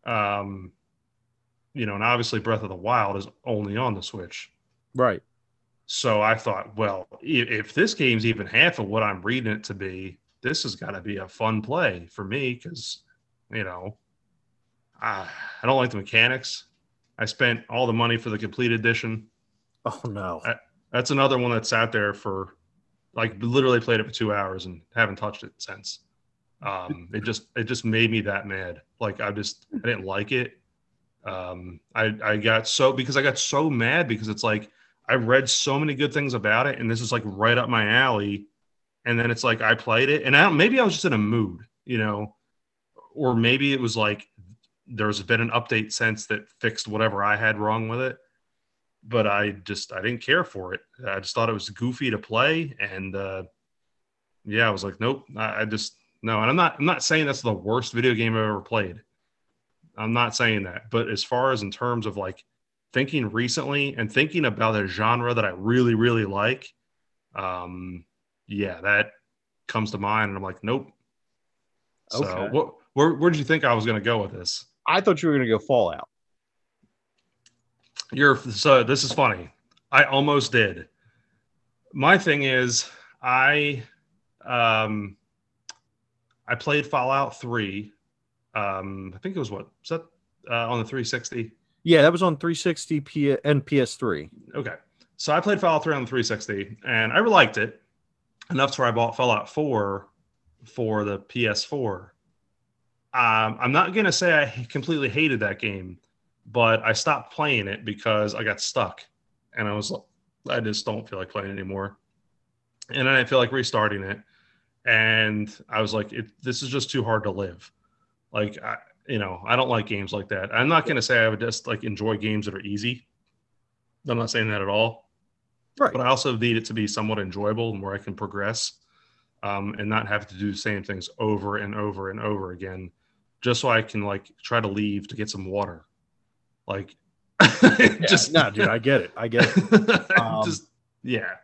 Um, you know, and obviously Breath of the Wild is only on the Switch. Right. So I thought, well, if this game's even half of what I'm reading it to be, this has got to be a fun play for me because, you know, I, I don't like the mechanics. I spent all the money for the complete edition. Oh no, I, that's another one that sat there for like literally played it for two hours and haven't touched it since. Um, it just it just made me that mad. Like I just I didn't like it. Um, I I got so because I got so mad because it's like I read so many good things about it, and this is like right up my alley. And then it's like I played it, and I don't, maybe I was just in a mood, you know, or maybe it was like there's been an update since that fixed whatever I had wrong with it. But I just I didn't care for it. I just thought it was goofy to play, and uh, yeah, I was like, nope. I, I just no. And I'm not I'm not saying that's the worst video game I've ever played. I'm not saying that. But as far as in terms of like thinking recently and thinking about a genre that I really, really like, um, yeah, that comes to mind. And I'm like, nope. So okay. what, where, where did you think I was going to go with this? I thought you were going to go Fallout. You're so this is funny. I almost did. My thing is, I, um, I played Fallout 3. Um, I think it was what was that uh, on the 360? Yeah, that was on 360 P- and PS3. Okay. So I played Fallout 3 on the 360 and I really liked it enough to where I bought Fallout 4 for the PS4. Um, I'm not going to say I completely hated that game, but I stopped playing it because I got stuck and I was like, I just don't feel like playing anymore. And I then I feel like restarting it. And I was like, it, this is just too hard to live. Like, I, you know, I don't like games like that. I'm not going to say I would just like enjoy games that are easy. I'm not saying that at all. Right. But I also need it to be somewhat enjoyable and where I can progress um, and not have to do the same things over and over and over again, just so I can like try to leave to get some water. Like, <laughs> <laughs> yeah, just no, dude, I get it. I get it. <laughs> Um, just yeah.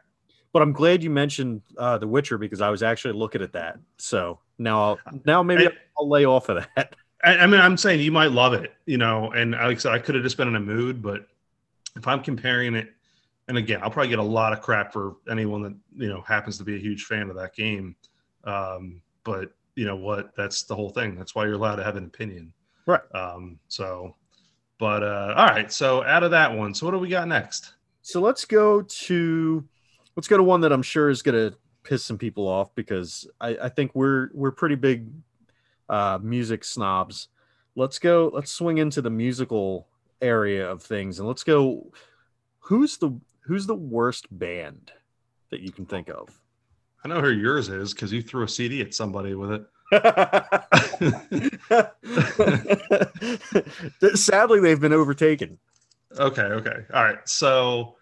But I'm glad you mentioned uh, The Witcher because I was actually looking at that. So now, I'll, now maybe I, I'll lay off of that. I, I mean, I'm saying you might love it, you know, and like I said, I could have just been in a mood, but if I'm comparing it, and again, I'll probably get a lot of crap for anyone that you know happens to be a huge fan of that game. Um, but you know what? That's the whole thing. That's why you're allowed to have an opinion, right? Um, so, but uh, all right. So out of that one, so what do we got next? So let's go to let's go to one that I'm sure is going to piss some people off because I, I think we're we're pretty big uh, music snobs. Let's go. Let's swing into the musical area of things, and let's go. Who's the Who's the worst band that you can think of? I know who yours is because you threw a CD at somebody with it. <laughs> Sadly, they've been overtaken. Okay. Okay. All right. So,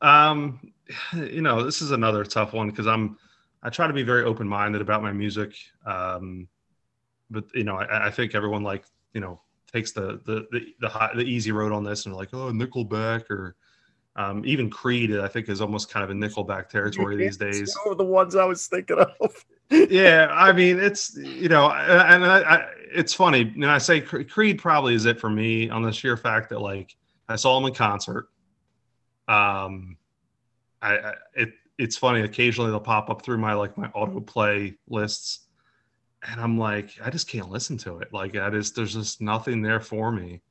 um, you know, this is another tough one because I'm I try to be very open minded about my music. Um, but you know, I, I, think everyone like you know takes the the the the, high, the easy road on this and like oh Nickelback or um, even Creed I think is almost kind of a Nickelback territory these <laughs> days. Some of the ones I was thinking of. yeah, I <laughs> mean it's you know and I, I, it's funny and I say Creed probably is it for me on the sheer fact that like I saw him in concert. Um, I, I it it's funny occasionally they'll pop up through my like my autoplay lists and I'm like, I just can't listen to it. Like I just there's just nothing there for me.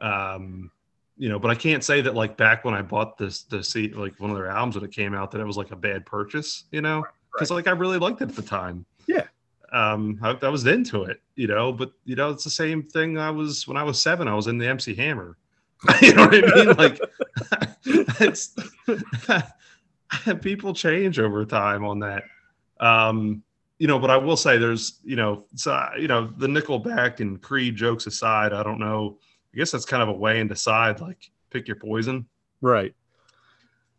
Um, you know, but I can't say that like back when I bought this the seat like one of their albums when it came out that it was like a bad purchase, you know, because right. like I really liked it at the time. Yeah. Um, I, I, was into it, you know, but you know, it's the same thing. I was when I was seven, I was in the MC Hammer. <laughs> you know what I mean? Like, <laughs> it's <laughs> people change over time on that. Um, you know, but I will say there's, you know, so you know, the Nickelback and Creed jokes aside, I don't know. I guess that's kind of a way and decide, like, pick your poison. Right.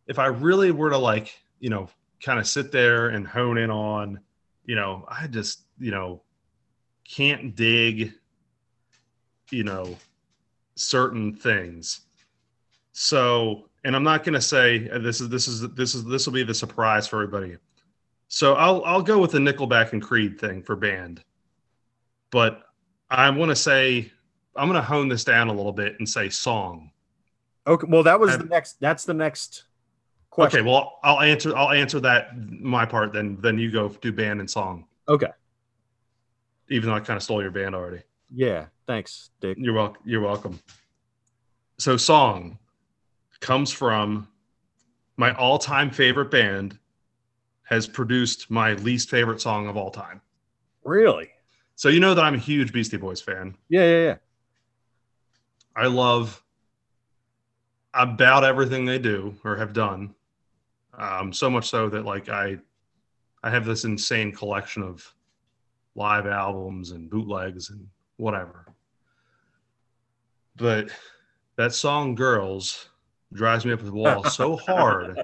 If I really were to like, you know, kind of sit there and hone in on, you know, I just, you know, can't dig, you know, certain things. So, and I'm not going to say uh, this is this is this is this will be the surprise for everybody. So I'll I'll go with the Nickelback and Creed thing for band, but I want to say I'm going to hone this down a little bit and say song. Okay, well that was the next. That's the next Question. Okay, well, I'll answer. I'll answer that my part. Then, then you go do band and song. Okay. Even though I kind of stole your band already. Yeah. Thanks, Dick. You're welcome. You're welcome. So, song comes from my all-time favorite band. Has produced my least favorite song of all time. Really? So you know that I'm a huge Beastie Boys fan. Yeah, yeah, yeah. I love about everything they do or have done. Um, so much so that like I I have this insane collection of live albums and bootlegs and whatever. But that song Girls drives me up the wall so hard.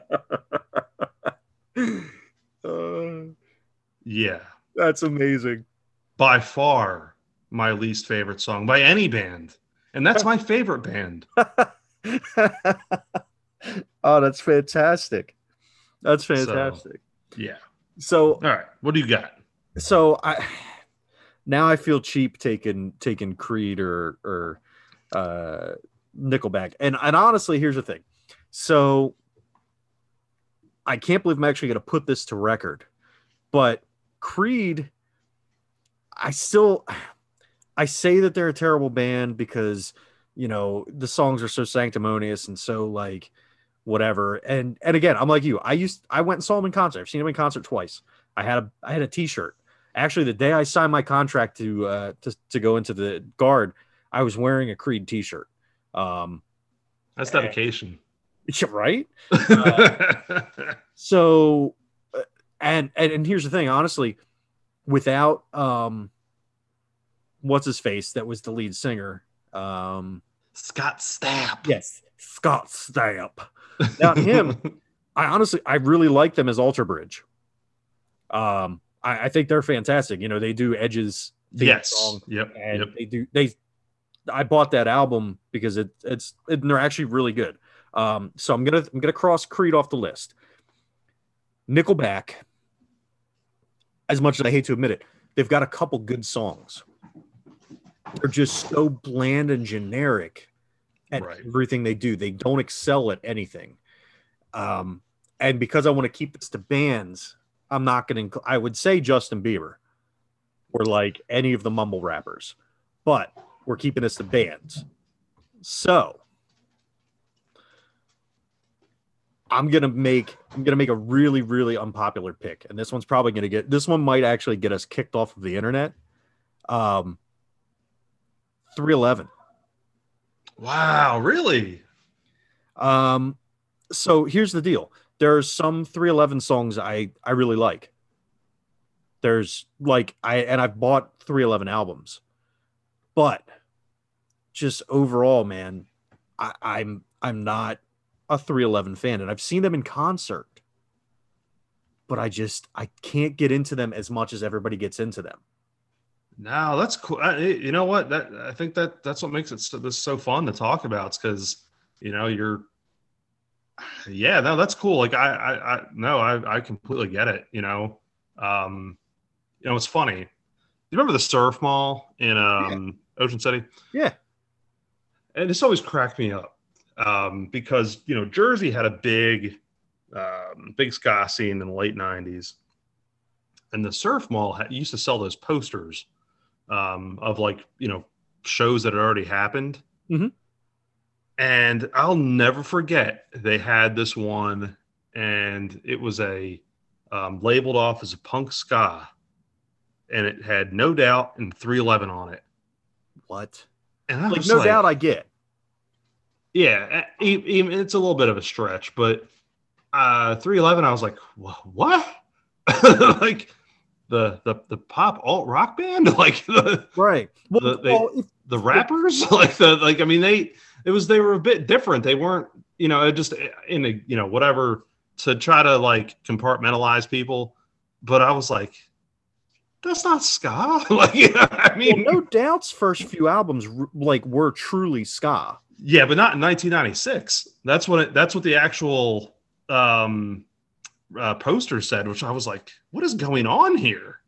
<laughs> Uh, Yeah. that's amazing. By far my least favorite song by any band. And that's my favorite band. <laughs> oh, that's fantastic. That's fantastic. Yeah. So, All right. What do you got? so I now I feel cheap taking taking Creed or or uh Nickelback. And and honestly, here's the thing. So I can't believe I'm actually going to put this to record, but Creed, I still I say that they're a terrible band because you know the songs are so sanctimonious and so like whatever. And and again, I'm like you. I used I went and saw them in concert. I've seen them in concert twice. I had a I had a T-shirt. Actually, the day I signed my contract to uh to to go into the guard, I was wearing a Creed T-shirt. Um, That's dedication. <laughs> right. <laughs> Uh, so uh, and, and and here's the thing honestly without um what's his face that was the lead singer um Scott Stapp. yes scott stapp without him <laughs> i honestly i really like them as alter bridge um I, I think they're fantastic you know they do edges theme Yes. song Yep. and Yep. they do they i bought that album because it it's it, they're actually really good um so i'm gonna i'm gonna cross creed off the list nickelback as much as i hate to admit it they've got a couple good songs they're just so bland and generic at Right. everything they do. They don't excel at anything. Um and because i want to keep this to bands i'm not gonna inc- i would say justin bieber or like any of the mumble rappers but we're keeping this to bands. So i'm gonna make i'm gonna make a really really unpopular pick and this one's probably gonna get this one might actually get us kicked off of the internet. Um 311 Wow. Really? um so here's the deal. There's some 311 songs i i really like. There's like i and i've bought 311 albums. But just overall man I, i'm i'm not a 311 fan and i've seen them in concert. But i just i can't get into them as much as everybody gets into them No, that's cool. I, you know what? That I think that that's what makes it so, this so fun to talk about. It's because you know you're. Yeah, no, that's cool. Like I, I, I no, I, I completely get it. You know, um, you know, it's funny. You remember the surf mall in um, Ocean City? yeah and this always cracked me up um, because you know Jersey had a big, um, big ska scene in the late '90s, and the Surf Mall had, used to sell those posters um, of like you know shows that had already happened. Mhm. And I'll never forget they had this one, and it was a um, labeled off as a punk ska, and it had No Doubt and 311 on it. what And I like no doubt i get Yeah, it's a little bit of a stretch, but uh 311 I was like, "What?" <laughs> like the the the pop alt rock band, <laughs> like the right well, The- they- well, if- the rappers, <laughs> like the like I mean they it was they were a bit different. They weren't, you know, just in a, you know, whatever to try to like compartmentalize people, but I was like that's not ska. <laughs> like, you know, I well, mean, no doubt's first few albums like were truly ska Yeah, but not in 1996. That's what it, that's what the actual um, uh, poster said, which I was like, "What is going on here?"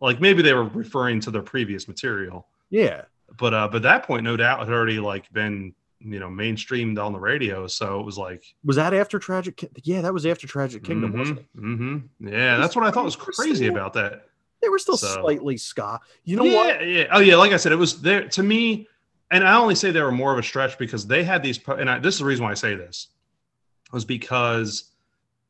Like maybe they were referring to their previous material, yeah but uh, but that point, no doubt, had already like been you know mainstreamed on the radio. So it was like, Was that after Tragic? Ki- Yeah, that was after Tragic Kingdom, wasn't it? hmm Yeah, that's what I thought was crazy about that. They were still So- slightly ska. You know yeah, what? Yeah. Oh, yeah. Like I said, it was there to me, and I only say they were more of a stretch because they had these. po- And I, this is the reason why I say this was because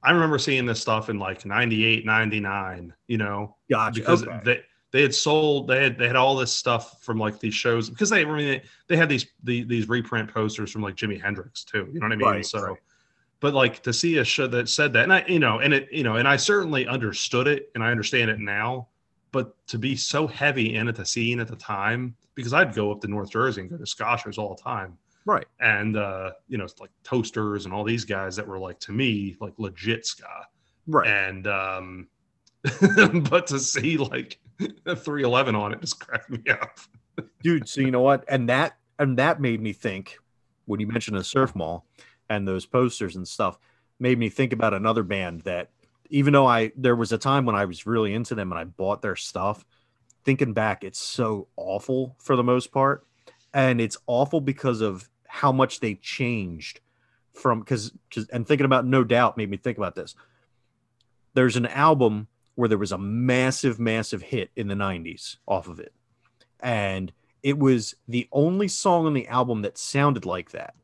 I remember seeing this stuff in like 98, 99, You know, Gotcha. because okay. they they had sold they had they had all this stuff from like these shows because they I mean they, they had these the, these reprint posters from like Jimi Hendrix too. You know what I mean? Right, so. right. But like to see a show that said that, and I, you know, and it, you know, and I certainly understood it, and I understand it now but to be so heavy in at the scene at the time because I'd go up to North Jersey and go to shows all the time, right. and uh, you know, it's like Toasters and all these guys that were like to me like legit ska, Right. and um, <laughs> but to see like a 311 on it just cracked me up. dude so you know what and that and that made me think when you mentioned the surf mall and those posters and stuff made me think about another band that even though i there was a time when i was really into them and i bought their stuff thinking back it's so awful for the most part and it's awful because of how much they changed from because and thinking about no doubt made me think about this. There's an album where there was a massive massive hit in the 90s off of it. And it was the only song on the album that sounded like that.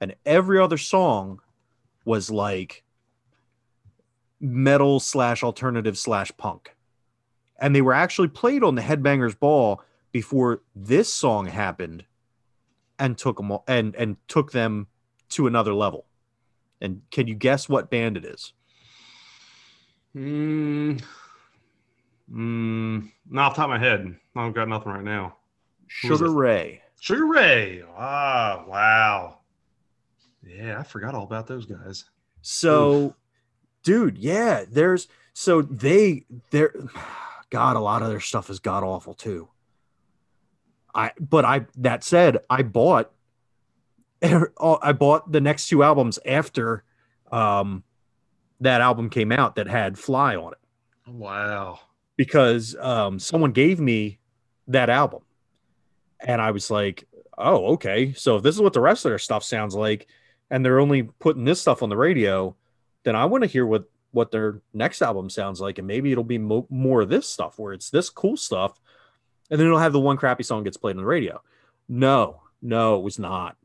And every other song was like metal slash alternative slash punk. And they were actually played on the headbangers ball before this song happened and took them and and took them to another level and can you guess what band it is Mm, mm, not off the top of my head, I've got nothing right now. Sugar ray Sugar Ray. Ah, wow. Yeah, I forgot all about those guys. So, dude, yeah, there's so they they're <sighs> God, a lot of their stuff is god awful too. I but I that said, I bought I bought the next two albums after um that album came out that had Fly on it Wow. because um someone gave me that album and I was like, "Oh, okay. So if this is what the rest of their stuff sounds like and they're only putting this stuff on the radio, then I want to hear what what their next album sounds like and maybe it'll be mo- more of this stuff where it's this cool stuff and then it'll have the one crappy song gets played on the radio." No, no, it was not.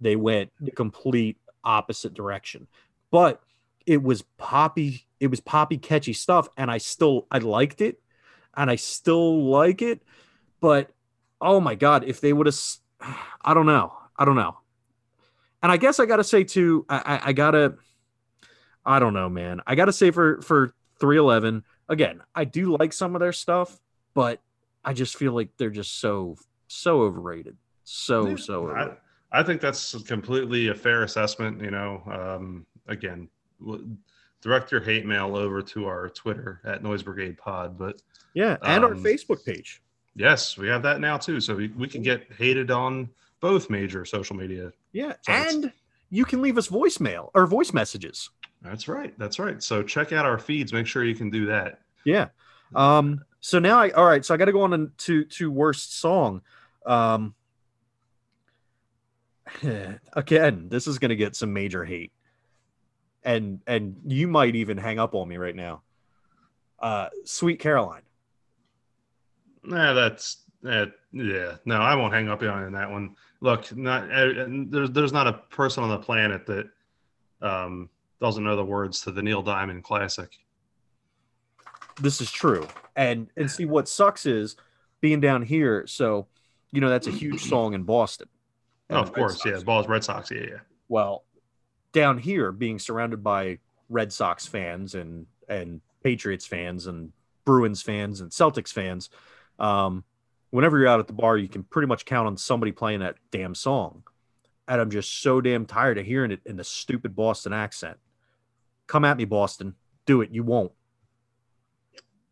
They went the complete opposite direction. But it was poppy, it was poppy catchy stuff and I still I liked it and I still like it, but oh my god, if they would have, <sighs> I don't know, I don't know. And I guess I gotta say too, I, I, I gotta, I don't know, man. I gotta say for for three eleven again, I do like some of their stuff, but I just feel like they're just so so overrated, so Yeah, so. Overrated. I, I think that's completely a fair assessment. You know, um, again, w- direct your hate mail over to our Twitter at Noise Brigade Pod. But yeah, and our um, Facebook page. yes, we have that now too. So we, we can get hated on both major social media. Yeah, so it's- and you can leave us voicemail or voice messages. That's right. That's right. So check out our feeds. Make sure you can do that. Yeah. Um, so now I all right, so I gotta go on to to worst song. Um <sighs> again, this is gonna get some major hate. And and you might even hang up on me right now. Uh Sweet Caroline. Nah, that's uh, yeah. No, I won't hang up on that one. Look, not uh, there's there's not a person on the planet that um, doesn't know the words to the Neil Diamond classic. This is true. And and see what sucks is being down here, so you know that's a huge <clears throat> song in Boston. Oh, of Red course, yeah. Sox. Balls, Red Sox, yeah, yeah. well down here being surrounded by red sox fans and and patriots fans and bruins fans and celtics fans um whenever you're out at the bar you can pretty much count on somebody playing that damn song and i'm just so damn tired of hearing it in the stupid boston accent come at me boston do it you won't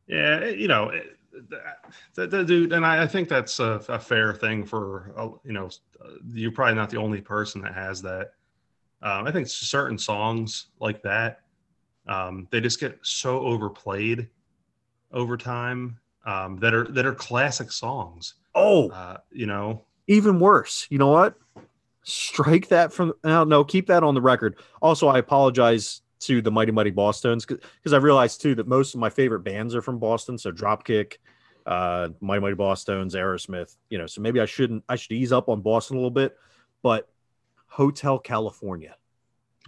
Yeah, you know, it- the, the dude, and I, I think that's a, a fair thing for uh, you know. uh, You're probably not the only person that has that. Um, I think certain songs like that, um, they just get so overplayed over time um, that are that are classic songs. oh Uh, you know, even worse you know what strike that from no, no, keep that on the record. Also, I apologize to the Mighty Mighty Bosstones because I realized too that most of my favorite bands are from Boston. So Dropkick, uh, Mighty Mighty Bosstones, Aerosmith. You know, so maybe I shouldn't. I should ease up on Boston a little bit, but Hotel California.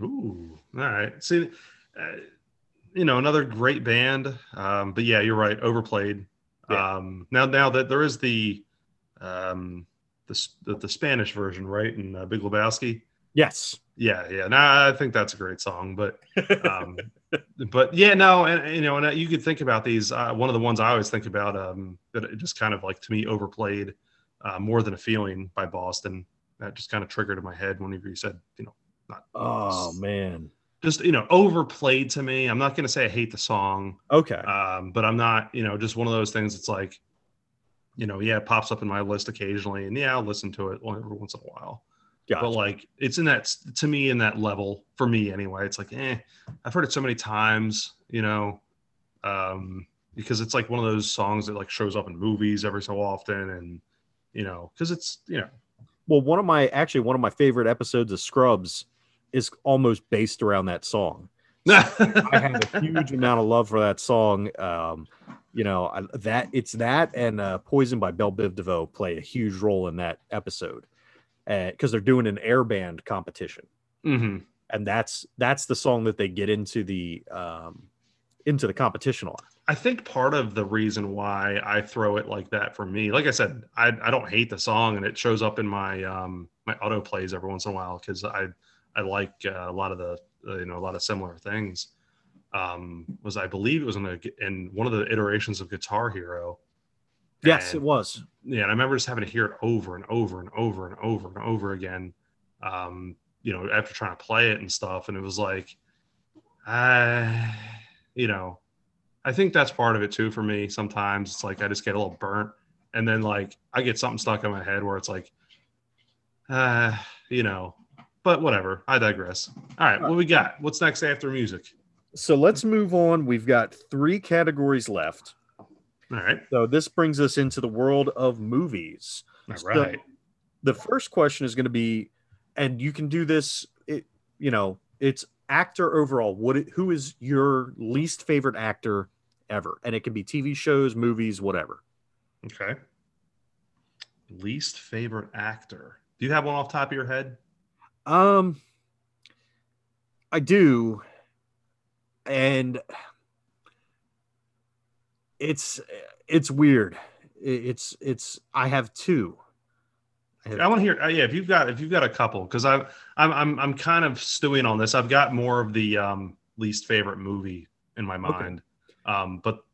Ooh, all right. See, uh, you know, another great band. Um, but yeah, you're right. Overplayed. Yeah. Um, now, now that there is the, um, the, the, the Spanish version, right? In uh, Big Lebowski. Yes. Yeah, yeah. Now I think that's a great song, but, um, <laughs> but yeah, no, and you know, and you could think about these. Uh, one of the ones I always think about, um, that it just kind of like to me overplayed, uh, more than a feeling by Boston. That just kind of triggered in my head whenever you said, you know, not. Oh man, just you know overplayed to me. I'm not going to say I hate the song. Okay. Um, but I'm not, you know, just one of those things. It's like, you know, yeah, it pops up in my list occasionally, and yeah, I'll listen to it every once in a while. Gotcha. But like, it's in that to me in that level for me anyway. It's like, eh, I've heard it so many times, you know, um, because it's like one of those songs that like shows up in movies every so often, and you know, because it's you know. Well, one of my actually one of my favorite episodes of Scrubs is almost based around that song. <laughs> So I have a huge amount of love for that song. Um, you know I, that it's that and uh, "Poison" by Bell Biv DeVoe play a huge role in that episode because uh, they're doing an air band competition, mm-hmm. and that's that's the song that they get into the um, into the competition on. I think part of the reason why I throw it like that for me, like I said, I, I don't hate the song and it shows up in my um, my auto plays every once in a while because I I like uh, a lot of the uh, you know a lot of similar things. Um, was I believe it was in, a, in one of the iterations of Guitar Hero. Yes, and, it was. Yeah, and I remember just having to hear it over and over and over and over and over again. Um, you know, after trying to play it and stuff, and it was like, uh, you know, I think that's part of it too for me. Sometimes it's like I just get a little burnt, and then like I get something stuck in my head where it's like, uh, you know, but whatever. I digress. All right, what we got? What's next after music? So let's move on. We've got three categories left. All right. So this brings us into the world of movies. All right. So the first question is going to be, and you can do this. It, you know, it's actor overall. What? Who is your least favorite actor ever? And it can be TV shows, movies, whatever. Okay. Least favorite actor. Do you have one off top of your head? Um, I do, and it's it's weird. It's it's I have two. I, I want to hear. Uh, yeah, if you've got if you've got a couple, because I'm I'm I'm I'm kind of stewing on this. I've got more of the um, least favorite movie in my mind, okay. um, but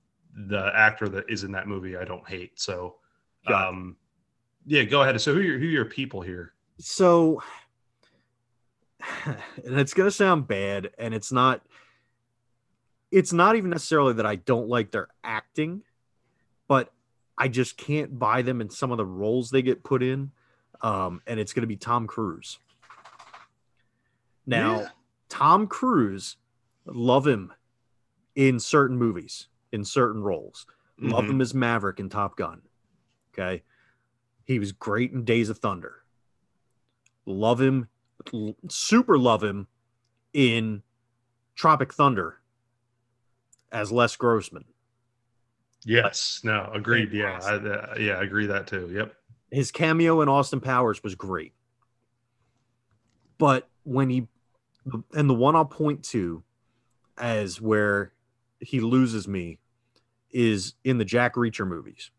the actor that is in that movie I don't hate. So, um, yeah, go ahead. So who are your, who are your people here? So <sighs> and it's going to sound bad and it's not it's not even necessarily that I don't like their acting, but I just can't buy them in some of the roles they get put in. Um, and it's going to be Tom Cruise. Now, yeah. Tom Cruise, love him in certain movies, in certain roles. Mm-hmm. Love him as Maverick in Top Gun. Okay. He was great in Days of Thunder. Love him super love him in Tropic Thunder as Les Grossman. Yes, no, agreed. Yeah, I, uh, yeah, I agree that too. Yep. His cameo in Austin Powers was great. But when he, and the one I'll point to as where he loses me is in the Jack Reacher movies.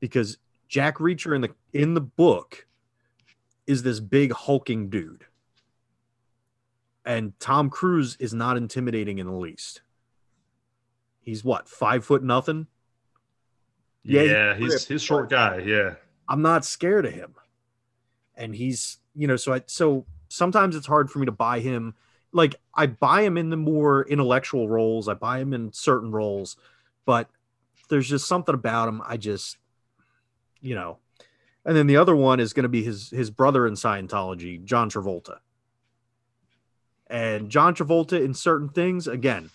Because Jack Reacher in the in the book is this big hulking dude. And Tom Cruise is not intimidating in the least. He's what, five foot nothing? Yeah, yeah he's he's, he's short guy. Yeah. I'm not scared of him. And he's, you know, so I so sometimes it's hard for me to buy him. Like I buy him in the more intellectual roles, I buy him in certain roles, but there's just something about him. I just, you know, and then the other one is going to be his his brother in Scientology, John Travolta. And John Travolta in certain things, again,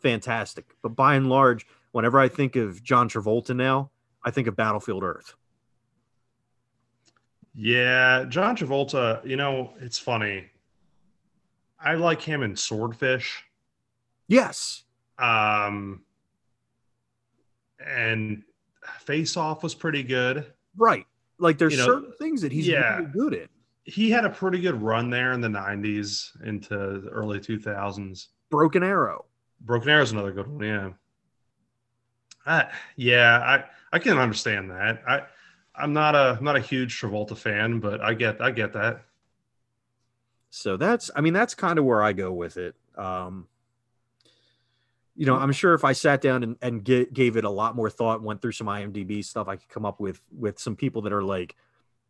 fantastic. But by and large, whenever I think of John Travolta now, I think of Battlefield Earth. Yeah, John Travolta, you know, it's funny. I like him in Swordfish. Yes. Um and Face Off was pretty good. Right. Like there's You know, certain things that he's yeah. really good at. He had a pretty good run there in the 90s into the early 2000s. Broken Arrow. Broken Arrow is another good one, yeah. I, yeah, I I can understand that. I I'm not a I'm not a huge Travolta fan, but I get I get that. So that's I mean that's kind of where I go with it. Um you know, I'm sure if I sat down and, and get, gave it a lot more thought went through some IMDb stuff, I could come up with with some people that are like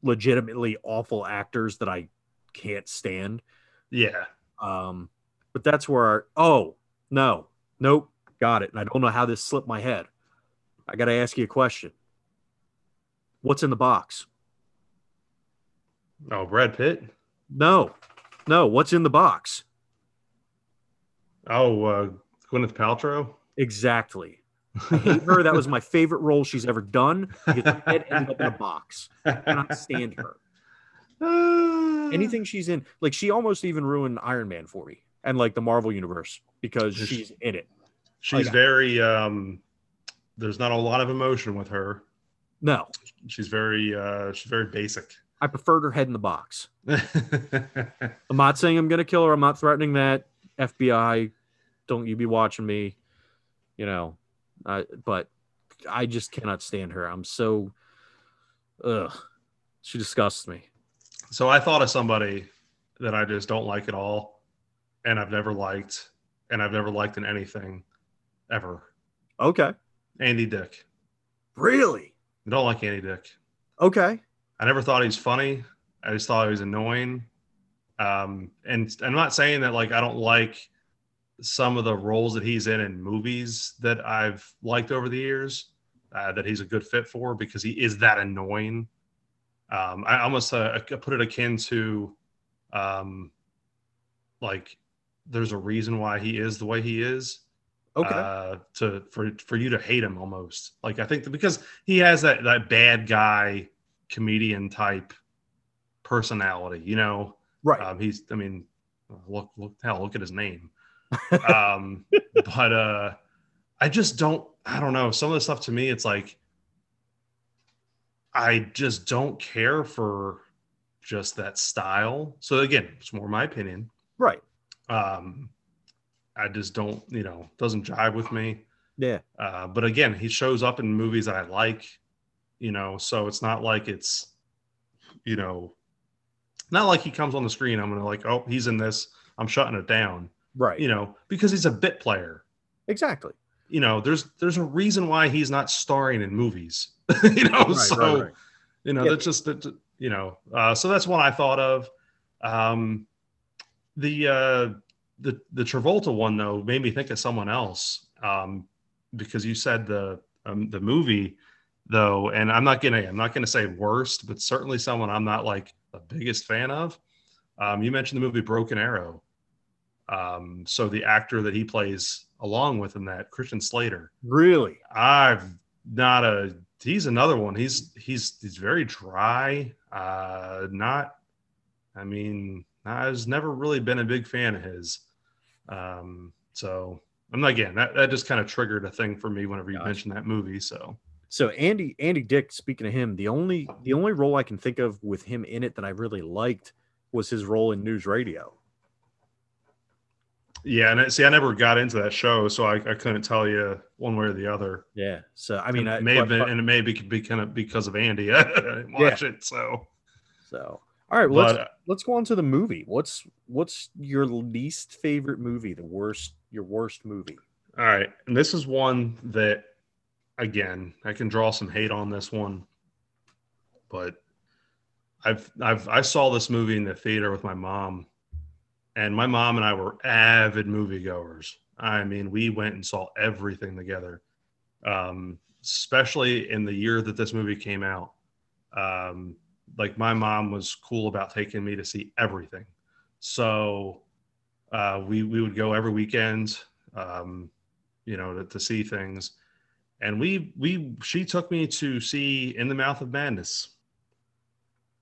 legitimately awful actors that I can't stand. Yeah. Um, but that's where our, oh no, nope, got it. And I don't know how this slipped my head. I gotta ask you a question. What's in the box? Oh, Brad Pitt. No, no, what's in the box? Oh, uh, Gwyneth Paltrow. Exactly. I hate her. That was my favorite role she's ever done because her head ended up in a box. I cannot stand her. <sighs> Anything she's in, like she almost even ruined Iron Man for me and like the Marvel universe because she's in it. She's like- very um there's not a lot of emotion with her. No, She's very uh she's very basic. I preferred her head in the box. <laughs> I'm not saying I'm gonna kill her. I'm not threatening that. FBI, don't you be watching me, you know. Uh, but I just cannot stand her. I'm so, ugh, she disgusts me. so I thought of somebody that I just don't like at all and I've never liked and I've never liked in anything ever. Okay, Andy Dick. really? I don't like Andy Dick. Okay, I never thought he was funny. I just thought he was annoying. Um, and I'm not saying that like I don't like some of the roles that he's in in movies that I've liked over the years uh, that he's a good fit for because he is that annoying. Um, I almost uh, I put it akin to um, like there's a reason why he is the way he is okay, uh, to for for you to hate him almost. Like I think that because he has that that bad guy comedian type personality, you know. right. Um, he's I mean, look look hell, look at his name. <laughs> um, but uh, I just don't. I don't know. Some of the stuff to me, it's like I just don't care for just that style. So again, it's more my opinion right. Um i just don't you know doesn't jive with me Yeah. uh but again he shows up in movies that i like you know so it's not like it's you know not like he comes on the screen i'm gonna like oh he's in this i'm shutting it down Right. you know because he's a bit player exactly. you know there's there's a reason why he's not starring in movies <laughs> you know Right, so right, right. you know Yeah. that's just that you know uh, so that's one i thought of um the uh the the travolta one though made me think of someone else um because you said the um, the movie though and i'm not gonna i'm not gonna say worst but certainly someone i'm not like the biggest fan of um you mentioned the movie broken arrow um so the actor that he plays along with in that christian slater Really. I've not a. He's another one. He's he's he's very dry. Uh, not. I mean, I've never really been a big fan of his. Um, so I'm not again. That that just kind of triggered a thing for me whenever you Gotcha. mentioned that movie. So So Andy Andy Dick, speaking of him, the only the only role I can think of with him in it that I really liked was his role in news radio. yeah, and I- see, I never got into that show, so I, I couldn't tell you one way or the other. Yeah. So I mean, it I, may have been, but- and it may be, be kind of because of Andy. <laughs> I didn't watch it, so. so all right. Well, But let's let's go on to the movie. What's what's your least favorite movie? The worst your worst movie? All right. And this is one that, again, I can draw some hate on this one, but I've, I've, I saw this movie in the theater with my mom, and my mom and I were avid moviegoers. I mean, we went and saw everything together, um, especially in the year that this movie came out. Um, like, my mom was cool about taking me to see everything. So, uh, we, we would go every weekend um, you know, to, to see things. And we we she took me to see In the Mouth of Madness.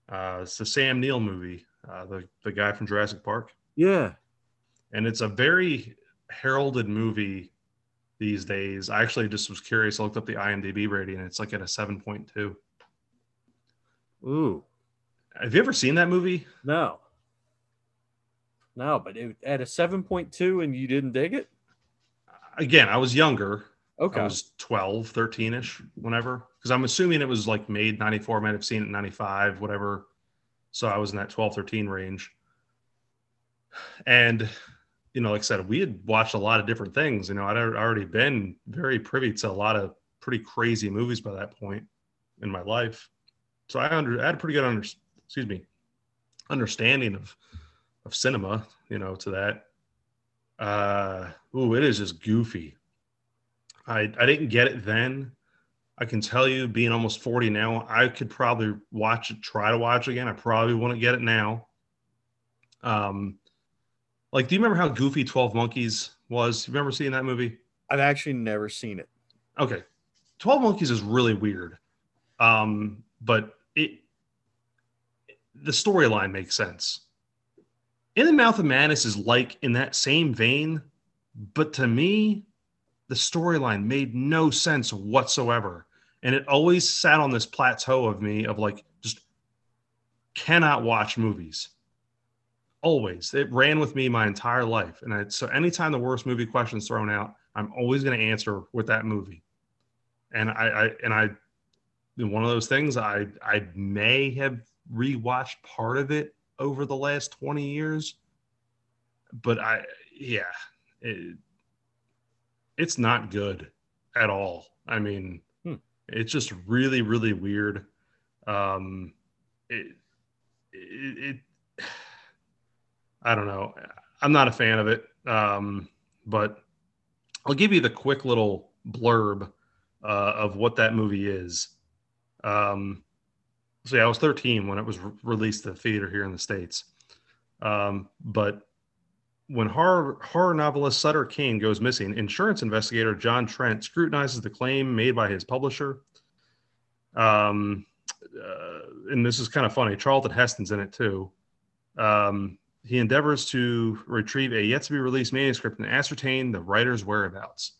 Uh, it's the Sam Neill movie, uh, the the guy from Jurassic Park, Yeah. and it's a very heralded movie these days. I actually just was curious. I looked up the IMDb rating, and it's like at a seven point two. Ooh. Have you ever seen that movie? No. No, but it, at a 7.2 and you didn't dig it? Again, I was younger. Okay. I was 12, 13 ish, whenever. Because I'm assuming it was like made 94. I might have seen it in 95, whatever. So I was in that 12, 13 range. And, you know, like I said, we had watched a lot of different things. You know, I'd already been very privy to a lot of pretty crazy movies by that point in my life. So I, under, I had a pretty good, under, excuse me, understanding of, of cinema, you know, to that. Uh, ooh, it is just goofy. I I didn't get it then. I can tell you, being almost 40 now, I could probably watch it, try to watch it again. I probably wouldn't get it now. Um, like, do you remember how goofy 12 Monkeys was? You remember seeing that movie? I've actually never seen it. Okay. 12 Monkeys is really weird. Um, but it the storyline makes sense. In the Mouth of Madness is like in that same vein, but to me, the storyline made no sense whatsoever. And it always sat on this plateau of me of like just cannot watch movies. Always. It ran with me my entire life. And I, so anytime the worst movie question is thrown out, I'm always going to answer with that movie. And I, I and I one of those things I I may have rewatched part of it over the last 20 years. But I yeah, it, it's not good at all. I mean, Hmm. it's just really, really weird. Um, it, it, it, I don't know. I'm not a fan of it. Um, but I'll give you the quick little blurb uh, of what that movie is. Um, so yeah, I was 13 when it was re- released at the theater here in the states. Um, but when horror, horror novelist Sutter Kane goes missing, insurance investigator John Trent scrutinizes the claim made by his publisher. Um, uh, and this is kind of funny. Charlton Heston's in it too. Um, he endeavors to retrieve a yet to be released manuscript and ascertain the writer's whereabouts.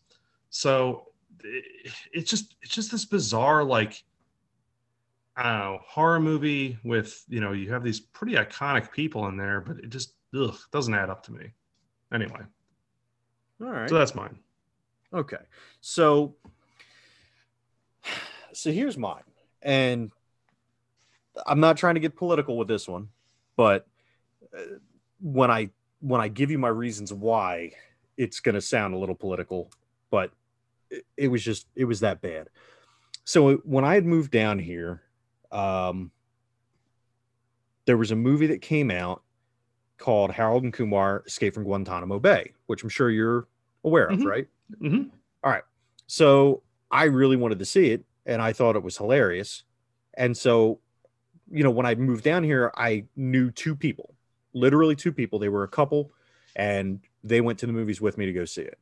So it- it's just it's just this bizarre like I don't know horror movie with you know you have these pretty iconic people in there, but it just ugh, doesn't add up to me. Anyway, All right. so that's mine. Okay. So so here's mine. And I'm not trying to get political with this one, but uh, when I when I give you my reasons why it's going to sound a little political, but it, it was just it was that bad. So when I had moved down here, um there was a movie that came out called Harold and Kumar Escape from Guantanamo Bay, which I'm sure you're aware of, Mhm. right? Mhm. So I really wanted to see it and I thought it was hilarious. And so, you know, when I moved down here, I knew two people, literally two people. They were a couple and they went to the movies with me to go see it.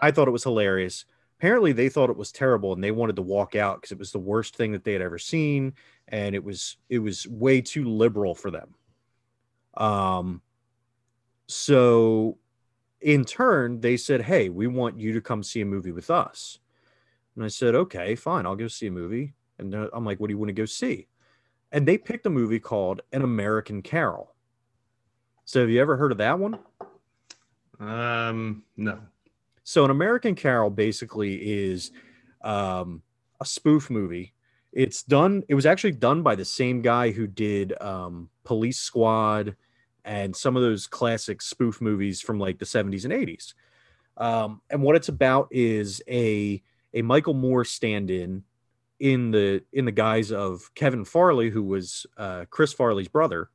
I thought it was hilarious. Apparently, they thought it was terrible and they wanted to walk out because it was the worst thing that they had ever seen and it was it was way too liberal for them. Um so in turn, they said, Hey, we want you to come see a movie with us. And I said, Okay, fine, I'll go see a movie. And I'm like, What do you want to go see? And they picked a movie called An American Carol. So have you ever heard of that one? Um, no. So an American Carol basically is um, a spoof movie. It's done. It was actually done by the same guy who did um, Police Squad and some of those classic spoof movies from like the 70s and 80s. Um, and what it's about is a a Michael Moore stand-in in the in the guise of Kevin Farley, who was uh, Chris Farley's brother,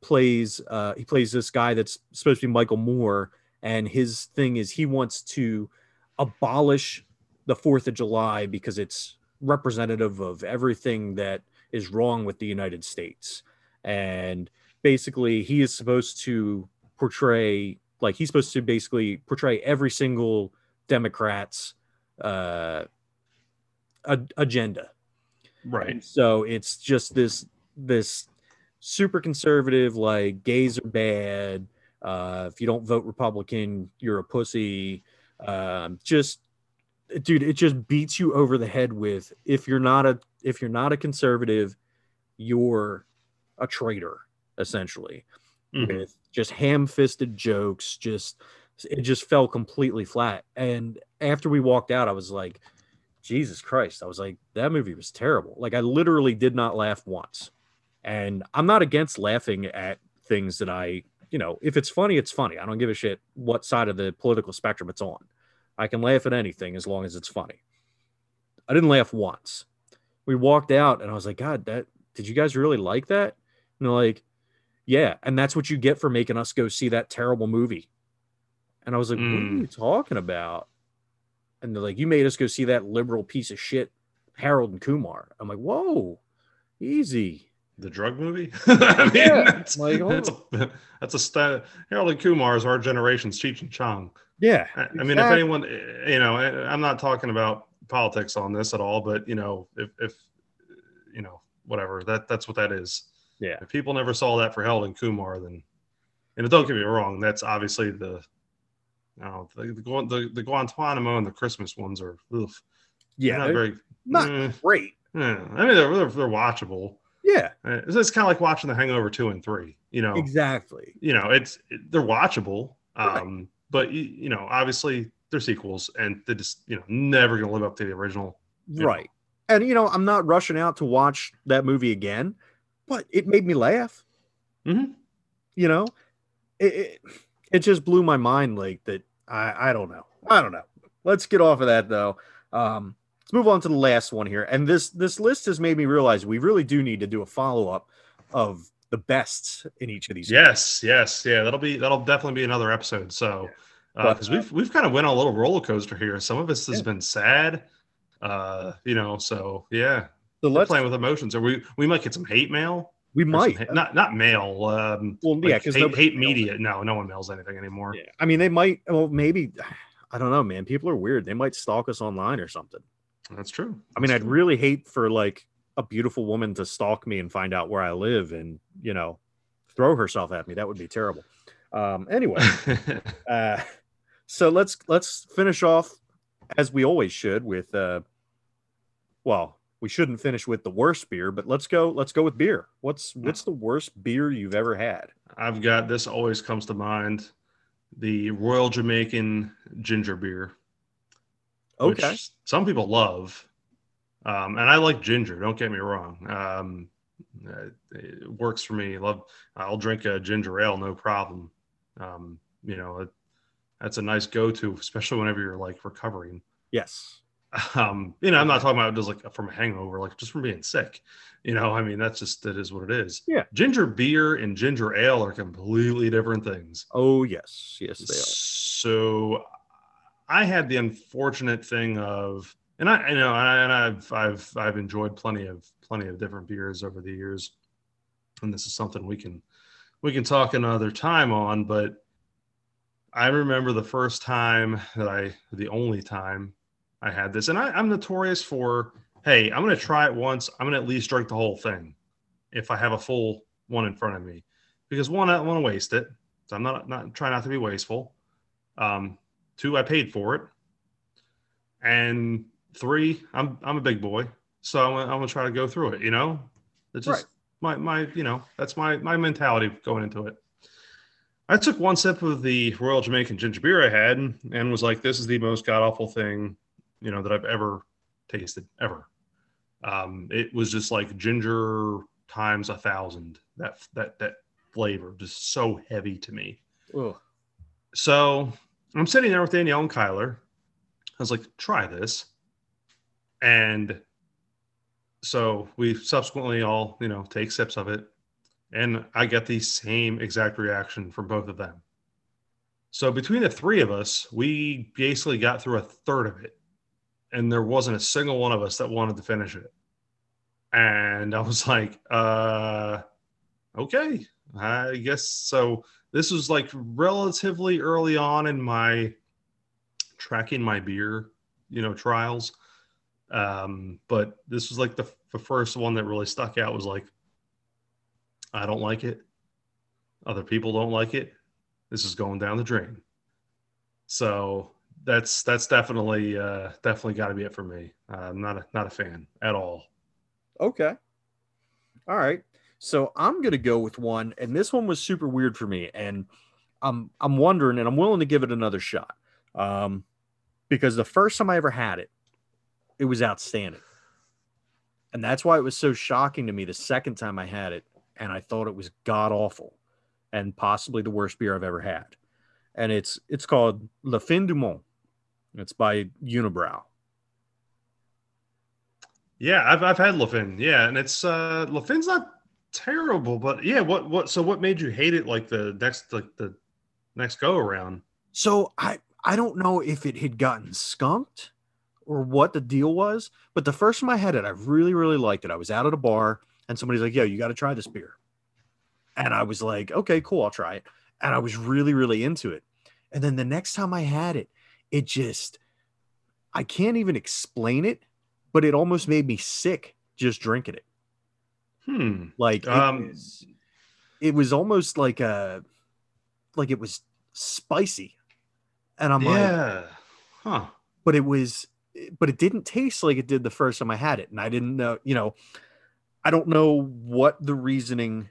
plays uh, he plays this guy that's supposed to be Michael Moore, and his thing is he wants to abolish the Fourth of July because it's representative of everything that is wrong with the United States, and basically he is supposed to portray like he's supposed to basically portray every single Democrat's uh, a- agenda Right. and so it's just this this super conservative, like gays are bad. Uh, if you don't vote Republican, you're a pussy. Um, just dude, it just beats you over the head with if you're not a if you're not a conservative, you're a traitor, essentially. Mhm. With just ham-fisted jokes, just it just fell completely flat. And after we walked out, I was like, Jesus Christ. I was like, that movie was terrible. Like I literally did not laugh once. And I'm not against laughing at things that I, you know, if it's funny, it's funny. I don't give a shit what side of the political spectrum it's on. I can laugh at anything as long as it's funny. I didn't laugh once. We walked out and I was like, God, that did you guys really like that? And they're like, Yeah. And that's what you get for making us go see that terrible movie. And I was like, What are Mm. you talking about? And they're like, You made us go see that liberal piece of shit, Harold and Kumar. I'm like, Whoa, easy. The drug movie? <laughs> I mean, Yeah, that's, like, oh. that's a, that's a sta- Harold and Kumar is our generation's Cheech and Chong. Yeah. I, I mean, if anyone, you know, I'm not talking about politics on this at all, but you know, if, if you know, whatever, that that's what that is. Yeah. If people never saw that for Harold and Kumar, then, and don't get me wrong, that's obviously the, no, the, the, the, the Guantanamo and the Christmas ones are, ugh, yeah, not very, not eh, great. eh. I mean, they're, they're, they're watchable. Yeah, It's, kind of like watching The Hangover two and three. You know, exactly. you know, it's it, they're watchable. Right. Um, but you, you know, obviously they're sequels, and they're just you know never gonna live up to the original. Right. And you know, I'm not rushing out to watch that movie again, but it made me laugh. Mhm. You know, it, it it just blew my mind like that. I I don't know. I don't know. Let's get off of that though. Um, let's move on to the last one here. And this this list has made me realize we really do need to do a follow up of the best in each of these. Yes, yes, yeah. That'll be that'll definitely be another episode. So, because we've we've kind of went on a little roller coaster here. Some of us has Yeah. been sad, uh, you know. So yeah, So we're let's playing with emotions. Or we we might get some hate mail. we or some might. not not mail. Um, well, yeah, because hate, hate media. No, no one mails anything anymore. Yeah. I mean, they might. Well, maybe. <sighs> I don't know, man. People are weird. They might stalk us online or something. That's true. I mean, That's I'd really hate for like a beautiful woman to stalk me and find out where I live and you know throw herself at me. That would be terrible. Um, anyway, <laughs> uh, so let's let's finish off as we always should with. Uh, well, we shouldn't finish with the worst beer, but let's go. Let's go with beer. What's what's the worst beer you've ever had? I've got this always comes to mind the Royal Jamaican ginger beer, Okay. some people love. Um, and I like ginger, don't get me wrong. Um, it works for me. Love I'll drink a ginger ale no problem. Um, you know, it, that's a nice go-to, especially whenever you're like recovering. Yes. Um, you know, I'm not talking about just like from a hangover, like just from being sick. You know, I mean, that's just that is what it is. Yeah. Ginger beer and ginger ale are completely different things. Oh yes. Yes, they are. So I had the unfortunate thing of, and I, you know, and I've, I've, I've enjoyed plenty of, plenty of different beers over the years, and this is something we can, we can talk another time on. But I remember the first time that I, the only time I had this, and I, I'm notorious for, hey, I'm going to try it once. I'm going to at least drink the whole thing if I have a full one in front of me, because one, I don't want to waste it. So I'm not not trying not to be wasteful. Um, two, I paid for it, and three, I'm I'm a big boy, so I'm I'm gonna try to go through it. You know, it's just my my you know that's my my mentality going into it. I took one sip of the Royal Jamaican ginger beer I had and was like, "This is the most god awful thing, you know, that I've ever tasted ever." Um, it was just like ginger times a thousand. That that that flavor just so heavy to me. Ugh. So I'm sitting there with Danielle and Kyler. I was like, try this. And so we subsequently all, you know, take sips of it. And I get the same exact reaction from both of them. So between the three of us, we basically got through a third of it. And there wasn't a single one of us that wanted to finish it. And I was like, uh, okay, I guess so this was like relatively early on in my tracking my beer you know trials um but this was like the, the first one that really stuck out was like I don't like it. Other people don't like it. This is going down the drain. So that's that's definitely uh, definitely got to be it for me. I'm not a not a fan at all. Okay. All right. So I'm gonna go with one, and this one was super weird for me, and I'm I'm wondering, and I'm willing to give it another shot, um, because the first time I ever had it, it was outstanding, and that's why it was so shocking to me the second time I had it, and I thought it was god awful, and possibly the worst beer I've ever had, and it's it's called Le Fin du Monde. It's by Unibroue. Yeah, I've I've had Le Fin. Yeah, and it's uh Le Fin's not terrible, but yeah, what what so what made you hate it like the next like the next go around? So I I don't know if it had gotten skunked or what the deal was, but the first time I had it, I really really liked it. I was out at a bar and somebody's like, "Yo, you got to try this beer," and I was like, "Okay, cool, I'll try it," and I was really really into it. And then the next time I had it, it just I can't even explain it but it almost made me sick just drinking it. Hmm. Like it, um, was, it was almost like a like it was spicy. And I'm yeah. like, huh. But it was but it didn't taste like it did the first time I had it. And I didn't know, you know, I don't know what the reasoning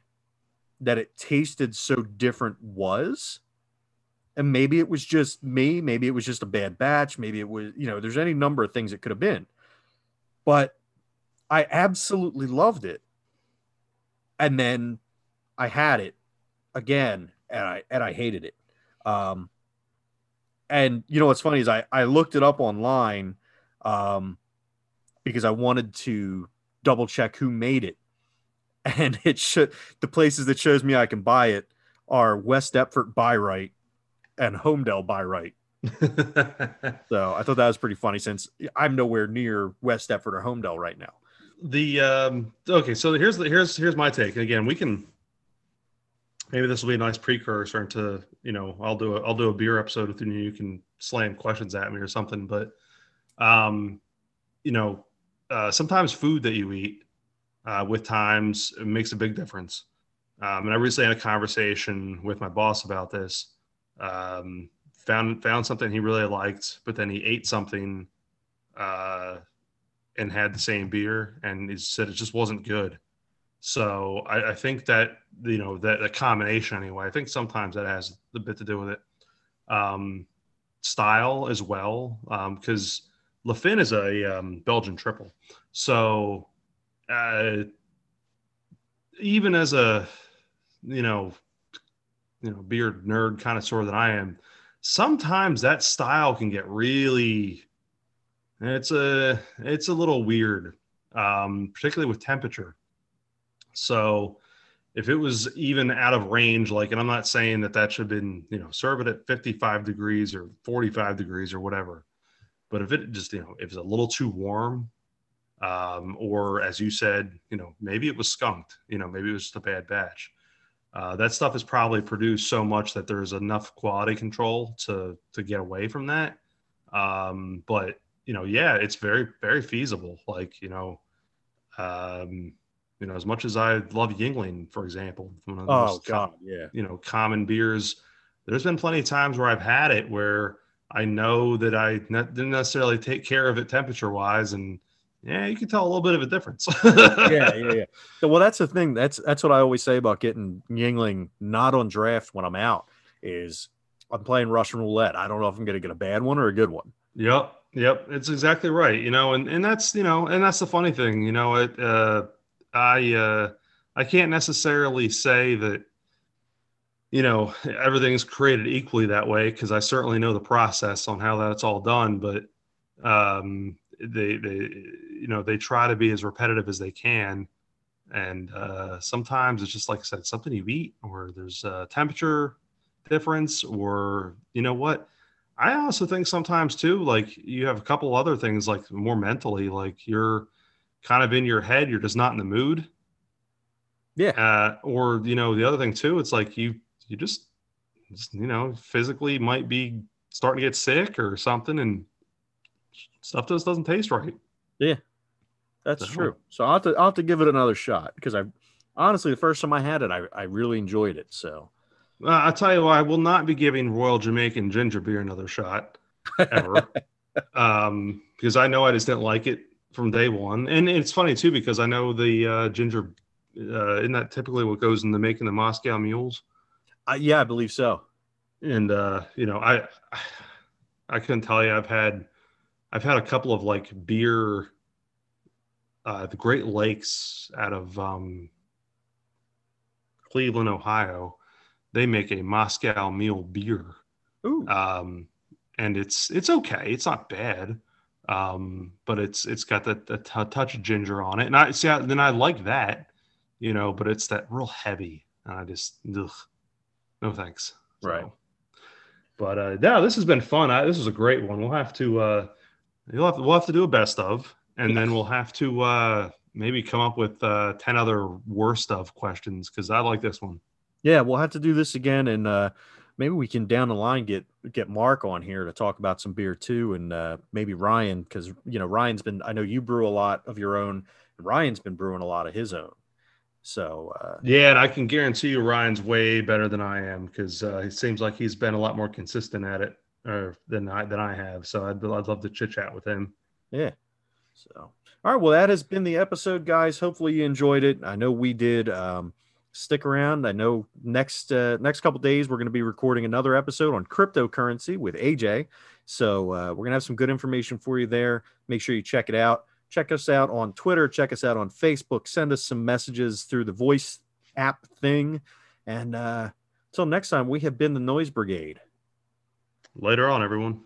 that it tasted so different was. And maybe it was just me, maybe it was just a bad batch, maybe it was, you know, there's any number of things it could have been but I absolutely loved it. And then I had it again and I and I hated it. Um and you know what's funny is I I looked it up online um because I wanted to double check who made it. <laughs> And it should the places that shows me I can buy it are West Deptford Right and Holmdel Right. <laughs> so I thought that was pretty funny since I'm nowhere near West Deptford or Holmdel right now. The um okay, so here's the here's here's my take. Again, we can maybe this will be a nice precursor into you know I'll do a I'll do a beer episode with you. You can slam questions at me or something, but um you know uh, sometimes food that you eat uh, with times makes a big difference. Um, and I recently had a conversation with my boss about this. Um, found found something he really liked, but then he ate something uh, and had the same beer, and he said it just wasn't good. So I, I think that you know that a combination anyway. I think sometimes that has a bit to do with it. Um, style as well, because um, Le Fin is a um, Belgian triple, so uh, even as a you know you know beer nerd kind of sort that I am, sometimes that style can get really it's a it's a little weird um, particularly with temperature so if it was even out of range like and i'm not saying that that should have been you know serve it at 55 degrees or 45 degrees or whatever but if it just you know if it's a little too warm um, or as you said you know maybe it was skunked you know maybe it was just a bad batch uh, that stuff is probably produced so much that there's enough quality control to to get away from that. Um, but you know, yeah, it's very very feasible. Like you know, um, you know, as much as I love Yuengling, for example, one of the oh god, com- yeah, you know, common beers. There's been plenty of times where I've had it where I know that I didn't necessarily take care of it temperature wise, and yeah, you can tell a little bit of a difference. yeah, yeah, <laughs> yeah. So, well, that's the thing. That's that's what I always say about getting Yuengling not on draft when I'm out. Is I'm playing Russian roulette. I don't know if I'm going to get a bad one or a good one. Yep, yep. It's exactly right. You know, and and that's you know, and that's the funny thing. You know, it. Uh, I uh, I can't necessarily say that. You know, everything's created equally that way because I certainly know the process on how that's all done, but um, they they you know they try to be as repetitive as they can and uh, sometimes it's just like i said something you eat or there's a temperature difference or you know what i also think sometimes too like you have a couple other things like more mentally like you're kind of in your head you're just not in the mood yeah uh, or you know the other thing too it's like you you just, just you know physically might be starting to get sick or something and stuff just doesn't taste right. Yeah, that's true. So I'll have to I'll have to give it another shot because I honestly, the first time I had it, I, I really enjoyed it. So Uh, I'll tell you why I will not be giving Royal Jamaican ginger beer another shot ever. <laughs> um, because I know I just didn't like it from day one. And it's funny too, because I know the uh, ginger, uh, isn't that typically what goes into making the Moscow mules? uh, yeah, I believe so. And, uh, you know, I, I couldn't tell you, I've had, I've had a couple of like beer, uh, the Great Lakes out of, um, Cleveland, Ohio. They make a Moscow mule beer. Ooh, um, and it's it's okay. It's not bad, um, but it's it's got that a t- touch of ginger on it, and I see. I, then I like that, you know, but it's that real heavy, and I just ugh, no thanks. So, Right. But uh, yeah, this has been fun. I, this was a great one. We'll have to uh, you'll have we'll have to do a best of, and then we'll have to uh, maybe come up with uh, ten other worst of questions because I like this one. Yeah, we'll have to do this again, and uh, maybe we can down the line get get Mark on here to talk about some beer too, and uh, maybe Ryan because you know Ryan's been. I know you brew a lot of your own. And Ryan's been brewing a lot of his own. So uh, Yeah, and I can guarantee you Ryan's way better than I am because uh, it seems like he's been a lot more consistent at it uh, than I than I have. So I'd, I'd love to chit chat with him. Yeah. So, all right. Well, that has been the episode, guys. Hopefully you enjoyed it. I know we did. Um, stick around. I know next uh, next couple days we're going to be recording another episode on cryptocurrency with AJ. So uh, we're gonna have some good information for you there. Make sure you check it out. Check us out on Twitter. Check us out on Facebook. Send us some messages through the voice app thing. And uh, until next time, we have been the Noise Brigade. Later on, everyone.